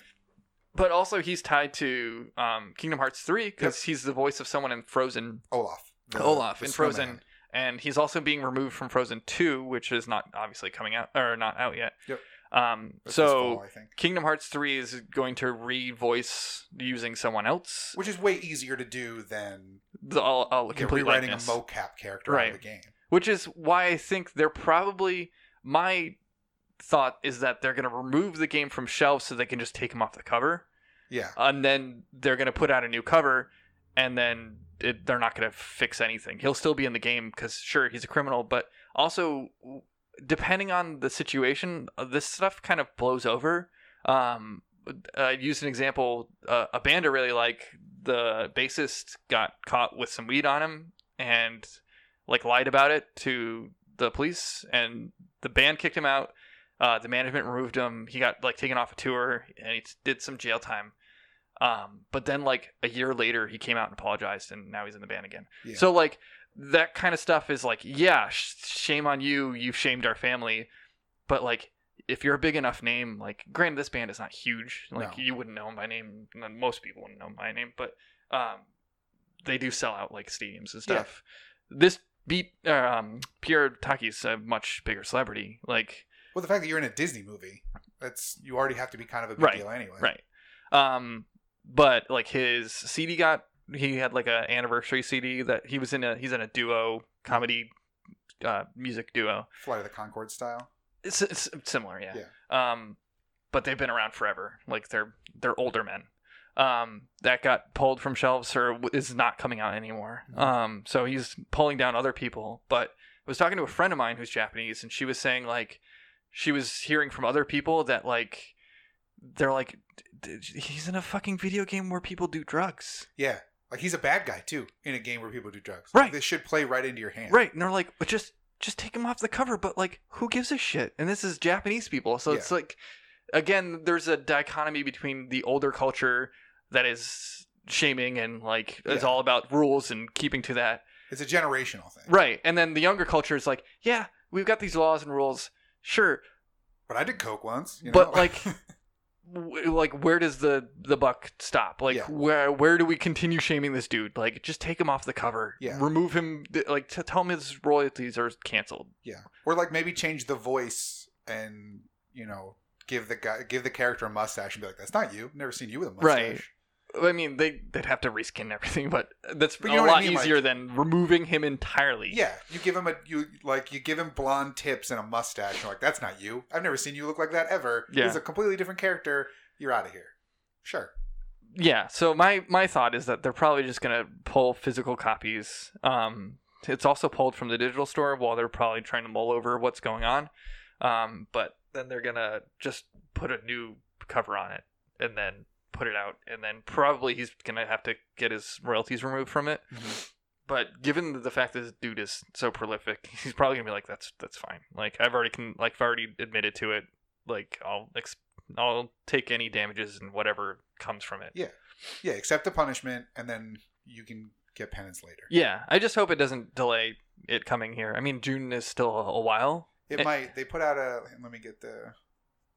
but also he's tied to um, Kingdom Hearts three because he's the voice of someone in Frozen Olaf, the- Olaf the in Frozen, and he's also being removed from Frozen Two, which is not obviously coming out or not out yet. Yep. Um, so fall, I think, Kingdom Hearts Three is going to re-voice using someone else. which is way easier to do than The, all, all complete rewriting likeness. a mocap character out of the game. which is why I think they're probably my thought is that they're going to remove the game from shelves so they can just take him off the cover, Yeah. and then they're going to put out a new cover, and then it, they're not going to fix anything. He'll still be in the game because sure he's a criminal, but also depending on the situation, uh, this stuff kind of blows over. Um, I used an example. Uh, a band I really like, the bassist got caught with some weed on him and like lied about it to the police, and the band kicked him out. Uh, the management removed him. He got like taken off a tour, and he did some jail time. Um, but then like a year later, he came out and apologized, and now he's in the band again. Yeah. So like that kind of stuff is like, yeah, sh- shame on you. You've shamed our family. But like, if you're a big enough name, like, granted, this band is not huge. Like, No. you wouldn't know 'em by name. Most people wouldn't know 'em by name, but um, they do sell out like stadiums and Yeah. stuff. This beat um, Pierre Taki's a much bigger celebrity. Like, Well, the fact that you're in a Disney movie, that's you already have to be kind of a big Right, deal anyway. right? Um, but like his CD got he had like a anniversary CD that he was in a he's in a duo comedy uh, music duo. Flight of the Conchords style. It's, it's similar, yeah. Yeah. Um, but they've been around forever. Like they're they're older men. Um, that got pulled from shelves or is not coming out anymore. Mhm. Um, so he's pulling down other people. But I was talking to a friend of mine who's Japanese, and she was saying like she was hearing from other people that like they're like "D- d- he's in a fucking video game where people do drugs. Yeah. Like he's a bad guy too in a game where people do drugs. Right. Like, this should play right into your hand. Right. And they're like, but just just take him off the cover. But like, who gives a shit? And this is Japanese people, so it's like, again, there's a dichotomy between the older culture that is shaming and like is all about rules and keeping to that, It's a generational thing. right? And then the younger culture is like, yeah, we've got these laws and rules, sure, But I did coke once. You know? But, like, like where does the the buck stop like Yeah. where where do we continue shaming this dude like just take him off the cover Yeah. remove him like t- tell him his royalties are canceled yeah, or like maybe change the voice and you know give the guy give the character a mustache and be like, "That's not you. Never seen you with a mustache." Right. I mean, they they'd have to reskin everything, but that's a you know what I lot mean, like- easier than removing him entirely. Yeah, you give him a you like you give him blonde tips and a mustache. And you're like, that's not you. I've never seen you look like that ever. Yeah. He's a completely different character. You're out of here. Sure. Yeah. So my my thought is that they're probably just gonna pull physical copies. Um, it's also pulled from the digital store while they're probably trying to mull over what's going on. Um, but then they're gonna just put a new cover on it and then put it out, and then probably he's gonna have to get his royalties removed from it. But given the fact that this dude is so prolific, he's probably gonna be like, "That's that's fine." Like I've already can like I've already admitted to it. Like I'll ex- I'll take any damages and whatever comes from it. Yeah, yeah. accept the punishment and then you can get penance later. Yeah, I just hope it doesn't delay it coming here. I mean, June is still a, a while. It Eh. might. They put out a. Let me get the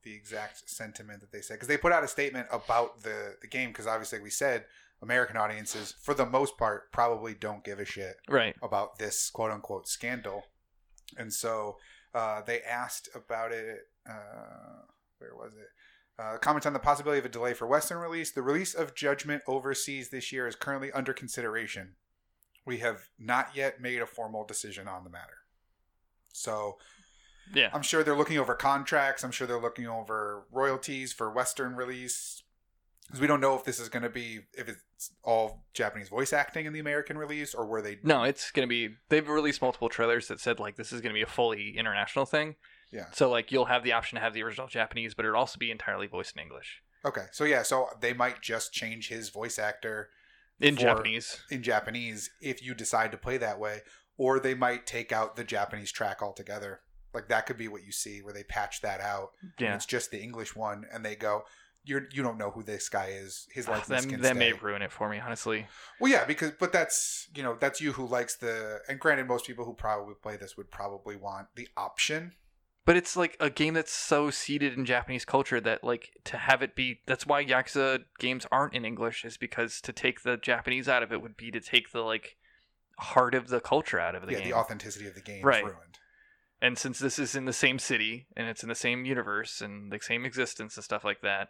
the exact sentiment that they said because they put out a statement about the the game because obviously we said American audiences for the most part probably don't give a shit Right. about this quote unquote scandal, and so uh, they asked about it. Uh, where was it? Uh, comment on the possibility of a delay for Western release. The release of Judgment overseas this year is currently under consideration. We have not yet made a formal decision on the matter. So Yeah. I'm sure they're looking over contracts. I'm sure they're looking over royalties for Western release. Because we don't know if this is going to be if it's all Japanese voice acting in the American release or where they No, it's gonna be. They've released multiple trailers that said like this is gonna be a fully international thing. Yeah. So like you'll have the option to have the original Japanese, but it'll also be entirely voiced in English Okay, so yeah, so they might just change his voice actor in For- Japanese. in Japanese if you decide to play that way, or they might take out the Japanese track altogether. Like that could be what you see where they patch that out. and Yeah. it's just the English one, and they go, "You're you don't know who this guy is. His Ah, likeness That, can that may ruin it for me, honestly. Well, yeah, because but that's you know that's you who likes the and granted most people who probably play this would probably want the option. But it's like a game that's so seated in Japanese culture that like to have it be that's why Yakuza games aren't in English is because to take the Japanese out of it would be to take the like heart of the culture out of the yeah, game. the authenticity of the game Right. is ruined. And since this is in the same city and it's in the same universe and the same existence and stuff like that,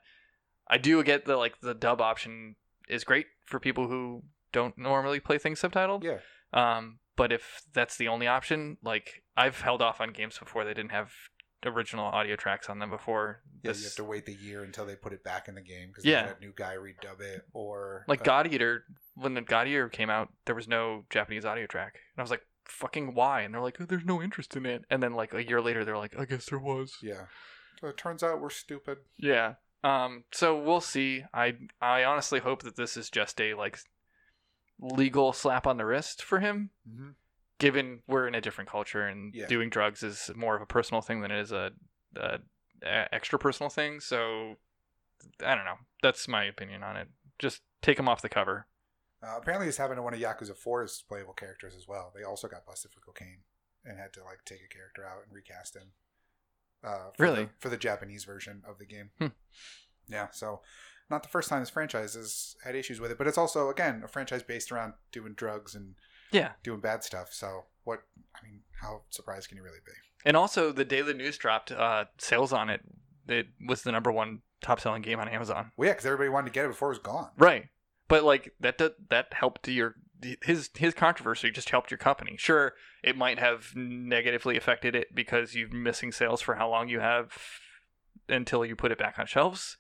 I do get the like the dub option is great for people who don't normally play things subtitled. Yeah, Um, but if that's the only option, like I've held off on games before they didn't have original audio tracks on them before. Yeah, This- you have to wait the year until they put it back in the game because Yeah. a new guy redub it or like uh, God Eater, when the God Eater came out, there was no Japanese audio track, and I was like, "Fucking why?" And they're like, oh, "There's no interest in it." And then like a year later, they're like, "I guess there was." Yeah. So it turns out we're stupid. Yeah. Um. So we'll see. I I honestly hope that this is just a like legal slap on the wrist for him, Mm-hmm. given we're in a different culture and Yeah. doing drugs is more of a personal thing than it is a, a, a extra personal thing. So I don't know. That's my opinion on it. Just take him off the cover. Uh, apparently, this happened to one of Yakuza 4's playable characters as well. They also got busted for cocaine and had to like take a character out and recast him. Uh, for Really? the, for the Japanese version of the game. Hmm. Yeah, so not the first time this franchise has had issues with it, but it's also again a franchise based around doing drugs and Yeah. doing bad stuff. So what? I mean, how surprised can you really be? And also, the day the news dropped, uh, sales on it, it was the number one top selling game on Amazon. Well, yeah, because everybody wanted to get it before it was gone. Right. But like that that, helped your his his controversy just helped your company. Sure, it might have negatively affected it because you're missing sales for how long you have until you put it back on shelves.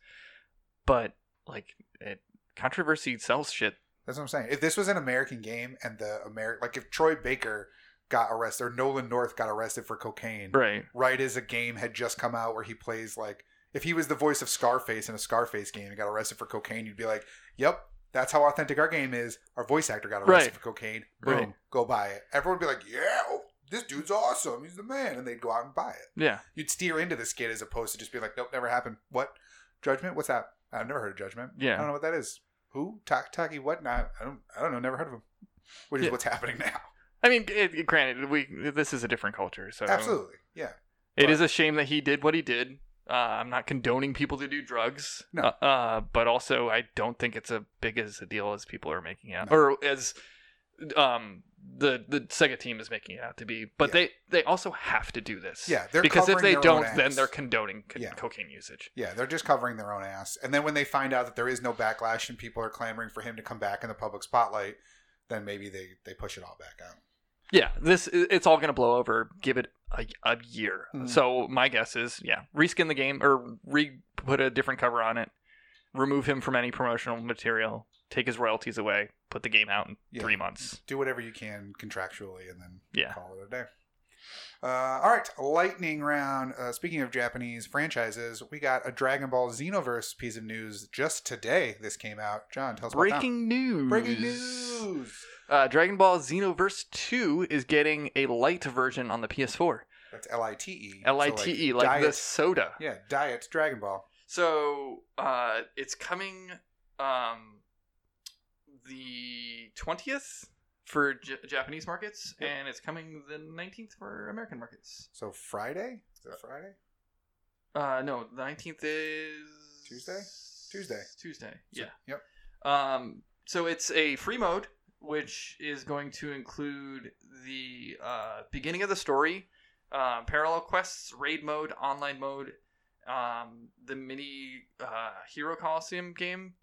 But like it controversy sells shit. That's what I'm saying. If this was an American game and the Ameri- like if Troy Baker got arrested or Nolan North got arrested for cocaine, Right. right as a game had just come out where he plays like if he was the voice of Scarface in a Scarface game and got arrested for cocaine, you'd be like, "Yep, that's how authentic our game is." Our voice actor got arrested Right. for cocaine. Boom, Right. go buy it. Everyone would be like, "Yeah, oh, this dude's awesome. He's the man," and they'd go out and buy it. Yeah. You'd steer into this kid as opposed to just be like, "Nope, never happened." What Judgment? What's that? I've never heard of Judgment. Yeah. I don't know what that is. Who? Tak Taki? What? Nah, I don't. I don't know. Never heard of him. Which is Yeah. what's happening now. I mean, it- granted, we this is a different culture, so Absolutely. Yeah. It But- is a shame that he did what he did. Uh, I'm not condoning people to do drugs. No. Uh, uh, but also, I don't think it's as big as a deal as people are making it out, No. or as um the the Sega team is making it out to be. But Yeah. they they also have to do this. Yeah, they're because if they don't, then they're condoning co- Yeah. cocaine usage. Yeah, they're just covering their own ass. And then when they find out that there is no backlash and people are clamoring for him to come back in the public spotlight, then maybe they, they push it all back out. Yeah, this it's all going to blow over. Give it a, a year. Mhm. So my guess is, yeah, reskin the game or re put a different cover on it, remove him from any promotional material, take his royalties away, put the game out in Yeah. three months. Do whatever you can contractually and then Yeah. call it a day. Uh, all right, lightning round. Uh, speaking of Japanese franchises, we got a Dragon Ball Xenoverse piece of news just today. This came out. John, tell us about it. Breaking news. Breaking news. Uh, Dragon Ball Xenoverse 2 is getting a light version on the PS4. That's L I T E. L I T E, like the soda. Yeah, Diet Dragon Ball. So uh, it's coming um, the 20th for J- Japanese markets, Yep. and it's coming the 19th for American markets. So Friday? Is it Friday? Uh, no, the 19th is Tuesday? Tuesday. Tuesday. So- Yeah. Yep. Um, so it's a free mode, which is going to include the uh, beginning of the story, um, parallel quests, raid mode, online mode, um, the mini uh, Hero Colosseum game,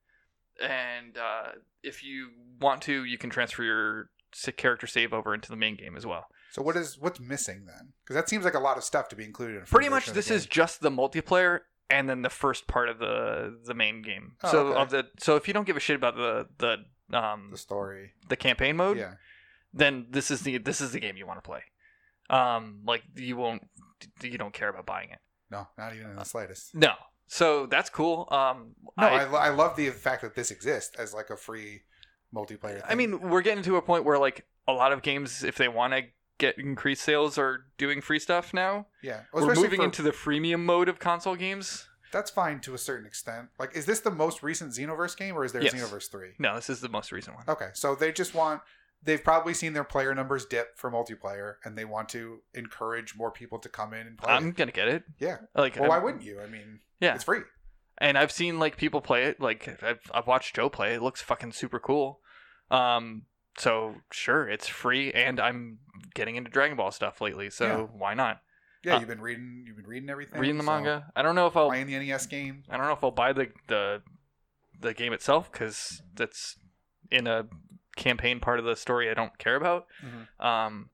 and uh, if you want to, you can transfer your character save over into the main game as well. So what is what's missing then? Because that seems like a lot of stuff to be included in. Pretty much, version of the this is just the multiplayer and then the first part of the the main game. Oh, so okay. of the so if you don't give a shit about the the um the story. the campaign mode, Yeah, then this is the this is the game you want to play. Um, like you won't you don't care about buying it. no, not even in the slightest. No, so that's cool. Um, No, I, I, I love the fact that this exists as like a free multiplayer. Thing. I mean, we're getting to a point where like a lot of games, if they want to get increased sales, are doing free stuff now. yeah, Well, we're moving for- into the freemium mode of console games. That's fine to a certain extent. Like, is this the most recent Xenoverse game, or is there Yes. Xenoverse three? No, this is the most recent one. Okay, so they just want. They've probably seen their player numbers dip for multiplayer, and they want to encourage more people to come in and play. I'm it. gonna get it. Yeah. Like, Well, why wouldn't you? I mean, Yeah. it's free. and I've seen like people play it. Like I've I've watched Joe play. It It looks fucking super cool. Um, so sure, it's free, and I'm getting into Dragon Ball stuff lately. So Yeah. why not Yeah, Uh, you've been reading. You've been reading everything. reading the so manga? I don't know if I'll playing the NES game. I don't know if I'll buy the the the game itself because that's in a campaign part of the story I don't care about. Mhm. Um,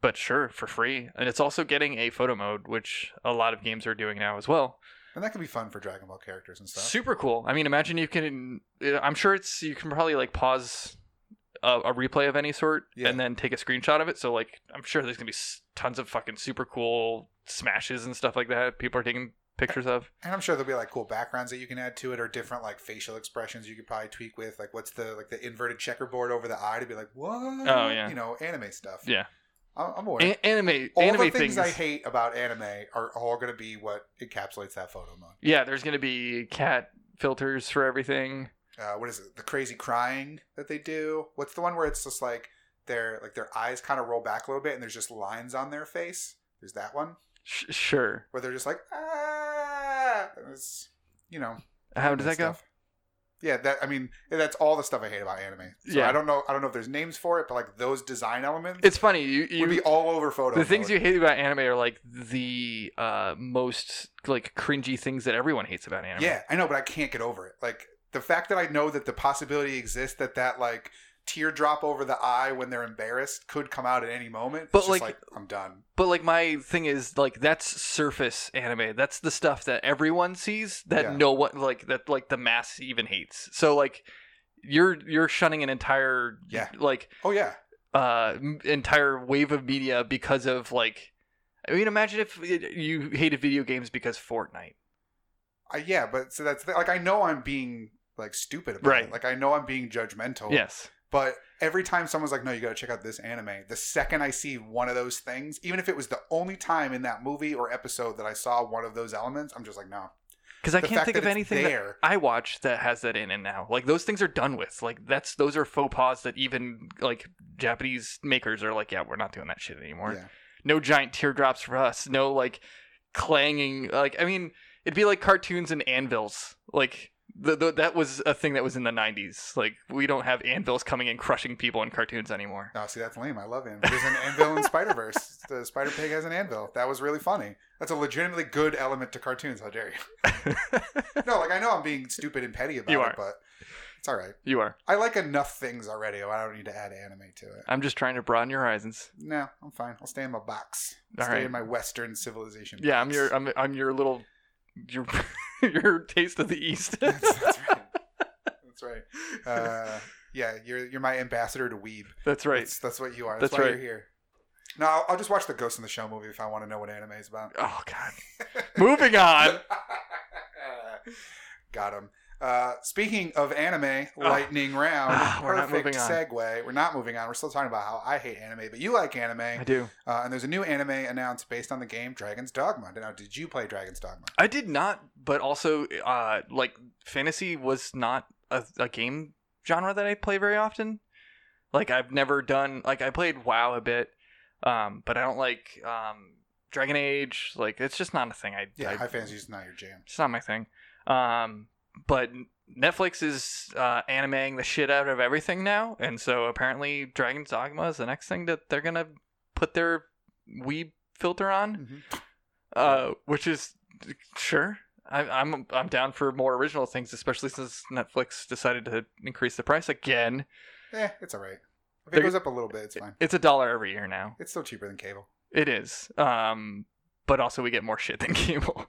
but sure, for free, and it's also getting a photo mode, which a lot of games are doing now as well. And that could be fun for Dragon Ball characters and stuff. Super cool. I mean, imagine you can. I'm sure it's you can probably like pause a, a replay of any sort Yeah. and then take a screenshot of it. So like, I'm sure there's gonna be tons of fucking super cool smashes and stuff like that. People are taking pictures of. And I'm sure there'll be like cool backgrounds that you can add to it, or different like facial expressions you could probably tweak with. Like, what's the like the inverted checkerboard over the eye to be like, what? Oh, yeah. you know, anime stuff. Yeah, I'm, I'm aware. A- anime. all anime the things, things. I hate about anime are all going to be what encapsulates that photo mode. Yeah, there's gonna be cat filters for everything. Uh, what is it? The crazy crying that they do. What's the one where it's just like their like their eyes kind of roll back a little bit and there's just lines on their face. There's that one Sh- sure. where they're just like ah. It's you know How does that go? stuff. Yeah, that I mean that's all the stuff I hate about anime. So Yeah. I don't know I don't know if there's names for it, but like those design elements It's funny. You, you would be all over photo. the things mode. you hate about anime are like the uh, most like cringy things that everyone hates about anime. Yeah, I know, but I can't get over it. Like the fact that I know that the possibility exists that that like teardrop over the eye when they're embarrassed could come out at any moment. But, it's just like- like, I'm done. But like my thing is like that's surface anime. That's the stuff that everyone sees that Yeah. no one like that like the mass even hates. So like you're you're shunning an entire Yeah. like Oh yeah, uh entire wave of media because of like I mean imagine if you hated video games because Fortnite. I, yeah. But so that's like I know I'm being like stupid about Right. it. Like I know I'm being judgmental. Yes. But every time someone's like, "No, you got to check out this anime," the second I see one of those things, even if it was the only time in that movie or episode that I saw one of those elements, I'm just like, "No." Because I The can't think of anything there. I watch that has that in it now. Like those things are done with. Like that's those are faux pas that even like Japanese makers are like, yeah, we're not doing that shit anymore. Yeah. No giant teardrops for us. No like clanging. Like I mean, it'd be like cartoons and anvils. Like the, the, that was a thing that was in the '90s. Like we don't have anvils coming and crushing people in cartoons anymore. Oh, see, that's lame. I love anvil. There's an anvil in Spider Verse. The Spider Pig has an anvil. That was really funny. That's a legitimately good element to cartoons. How dare you? No, like I know I'm being stupid and petty about You it, but it's all right. you are. I like enough things already. I don't need to add anime to it. I'm just trying to broaden your horizons. No, I'm fine. I'll stay in my box. All stay right. in my Western civilization. Yeah, I'm your I'm I'm your little your your taste of the East. that's, that's right. That's right. Uh, yeah, you're you're my ambassador to Weeb. That's right. That's, that's what you are. That's That's, why right. you're here. No, I'll, I'll just watch the Ghost in the Shell movie if I want to know what anime is about. Oh God. Moving on. Got him. Uh, speaking of anime, Ah. lightning round. Ah, we're not moving on. segue. We're not moving on. We're still talking about how I hate anime, but you like anime. I do. Uh, and there's a new anime announced based on the game Dragon's Dogma. Now, did you play Dragon's Dogma? I did not, but also uh like fantasy was not a, a game genre that I play very often. Like I've never done like I played WoW a bit, um, but I don't like um Dragon Age. Like it's just not a thing. I, Yeah, I high fantasy is not your jam. it's not my thing. Um, but Netflix is uh, animating the shit out of everything now, and so apparently Dragon's Dogma is the next thing that they're gonna put their Weeb filter on, Mhm. uh, which is sure. I, I'm I'm down for more original things, especially since Netflix decided to increase the price again. Eh, it's all right. If They're- it goes up a little bit, it's fine. It's a dollar every year now. It's still cheaper than cable. It is. Um, but also we get more shit than cable.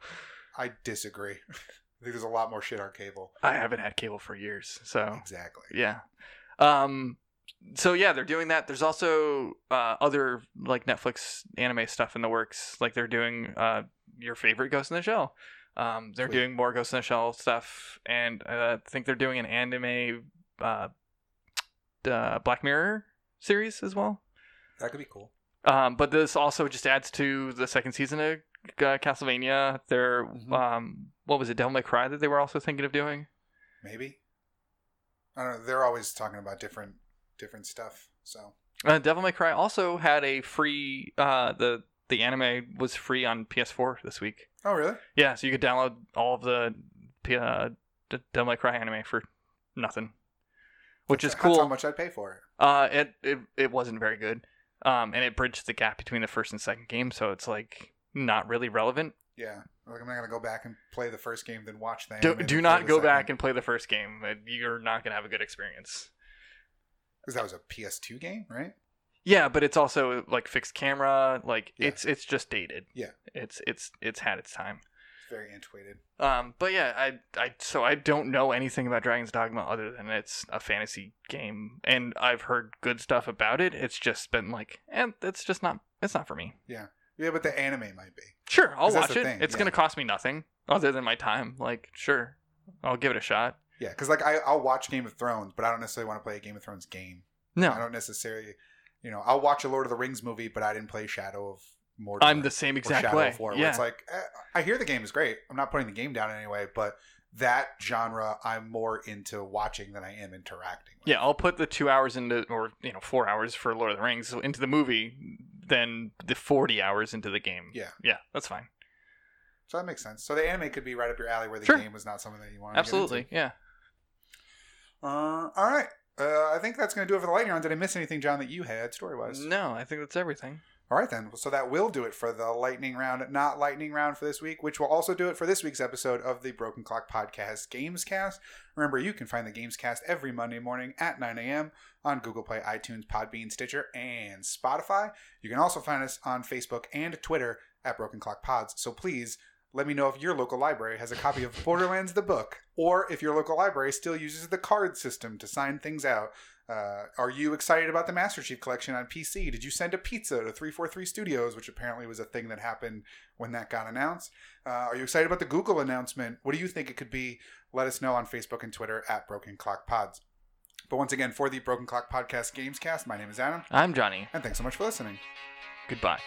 I disagree. I think there's a lot more shit on cable. I haven't had cable for years, so Exactly. Yeah. Um so yeah, they're doing that. There's also uh, other like Netflix anime stuff in the works. Like they're doing uh, your favorite Ghost in the Shell. Um, they're Sweet. doing more Ghost in the Shell stuff, and uh, I think they're doing an anime uh, uh, Black Mirror series as well. That could be cool. Um, but this also just adds to the second season of uh, Castlevania. They're Mhm. um, what was it, Devil May Cry that they were also thinking of doing. Maybe. I don't know. They're always talking about different different stuff. So Uh, Devil May Cry also had a free uh, the the anime was free on PS4 this week. Oh really? Yeah, so you could download all of the uh, Devil May Cry anime for nothing, which is That's how much I'd pay for it. Uh, it, it it wasn't very good, um, and it bridged the gap between the first and second game, so it's like not really relevant. Yeah. Like I'm not gonna go back and play the first game, then watch the. Do, do not go back and play the first game. You're not gonna have a good experience. Because that was a PS2 game, right? Yeah, but it's also like fixed camera. Like Yeah. it's it's just dated. Yeah. It's it's it's had its time. It's very antiquated. Um, but yeah, I I so I don't know anything about Dragon's Dogma other than it's a fantasy game, and I've heard good stuff about it. It's just been like, and it's just not it's not for me. Yeah, but the anime might be. Sure, I'll watch it. thing, it's yeah. gonna cost me nothing other than my time. Like, sure, I'll give it a shot. Yeah, because like I, I'll watch Game of Thrones, but I don't necessarily want to play a Game of Thrones game. No, I don't necessarily, you know, I'll watch a Lord of the Rings movie, but I didn't play Shadow of Mordor. I'm the same exact Shadow way. of War. where Yeah, It's like eh, I hear the game is great. I'm not putting the game down anyway, but that genre I'm more into watching than I am interacting. With. yeah. I'll put the two hours into, or you know, four hours for Lord of the Rings into the movie, than the forty hours into the game. Yeah. yeah, that's fine. So that makes sense. So the anime could be right up your alley, where the Sure. game was not something that you wanted. Absolutely, yeah. Uh, all right. Uh, I think that's going to do it for the lightning round. Did I miss anything, John, that you had story wise? No, I think that's everything. All right, then. So that will do it for the lightning round, not lightning round for this week, which will also do it for this week's episode of the Broken Clock Podcast Gamescast. Remember, you can find the Gamescast every Monday morning at 9 a.m. on Google Play, iTunes, Podbean, Stitcher, and Spotify. You can also find us on Facebook and Twitter at Broken Clock Pods. So please let me know if your local library has a copy of Borderlands the book, or if your local library still uses the card system to sign things out. Uh, are you excited about the Master Chief Collection on PC? Did you send a pizza to 343 Studios, which apparently was a thing that happened when that got announced? Uh, are you excited about the Google announcement? What do you think it could be? Let us know on Facebook and Twitter at Broken Clock Pods. But once again, for the Broken Clock Podcast Gamescast, my name is Adam, I'm Johnny. and thanks so much for listening. Goodbye.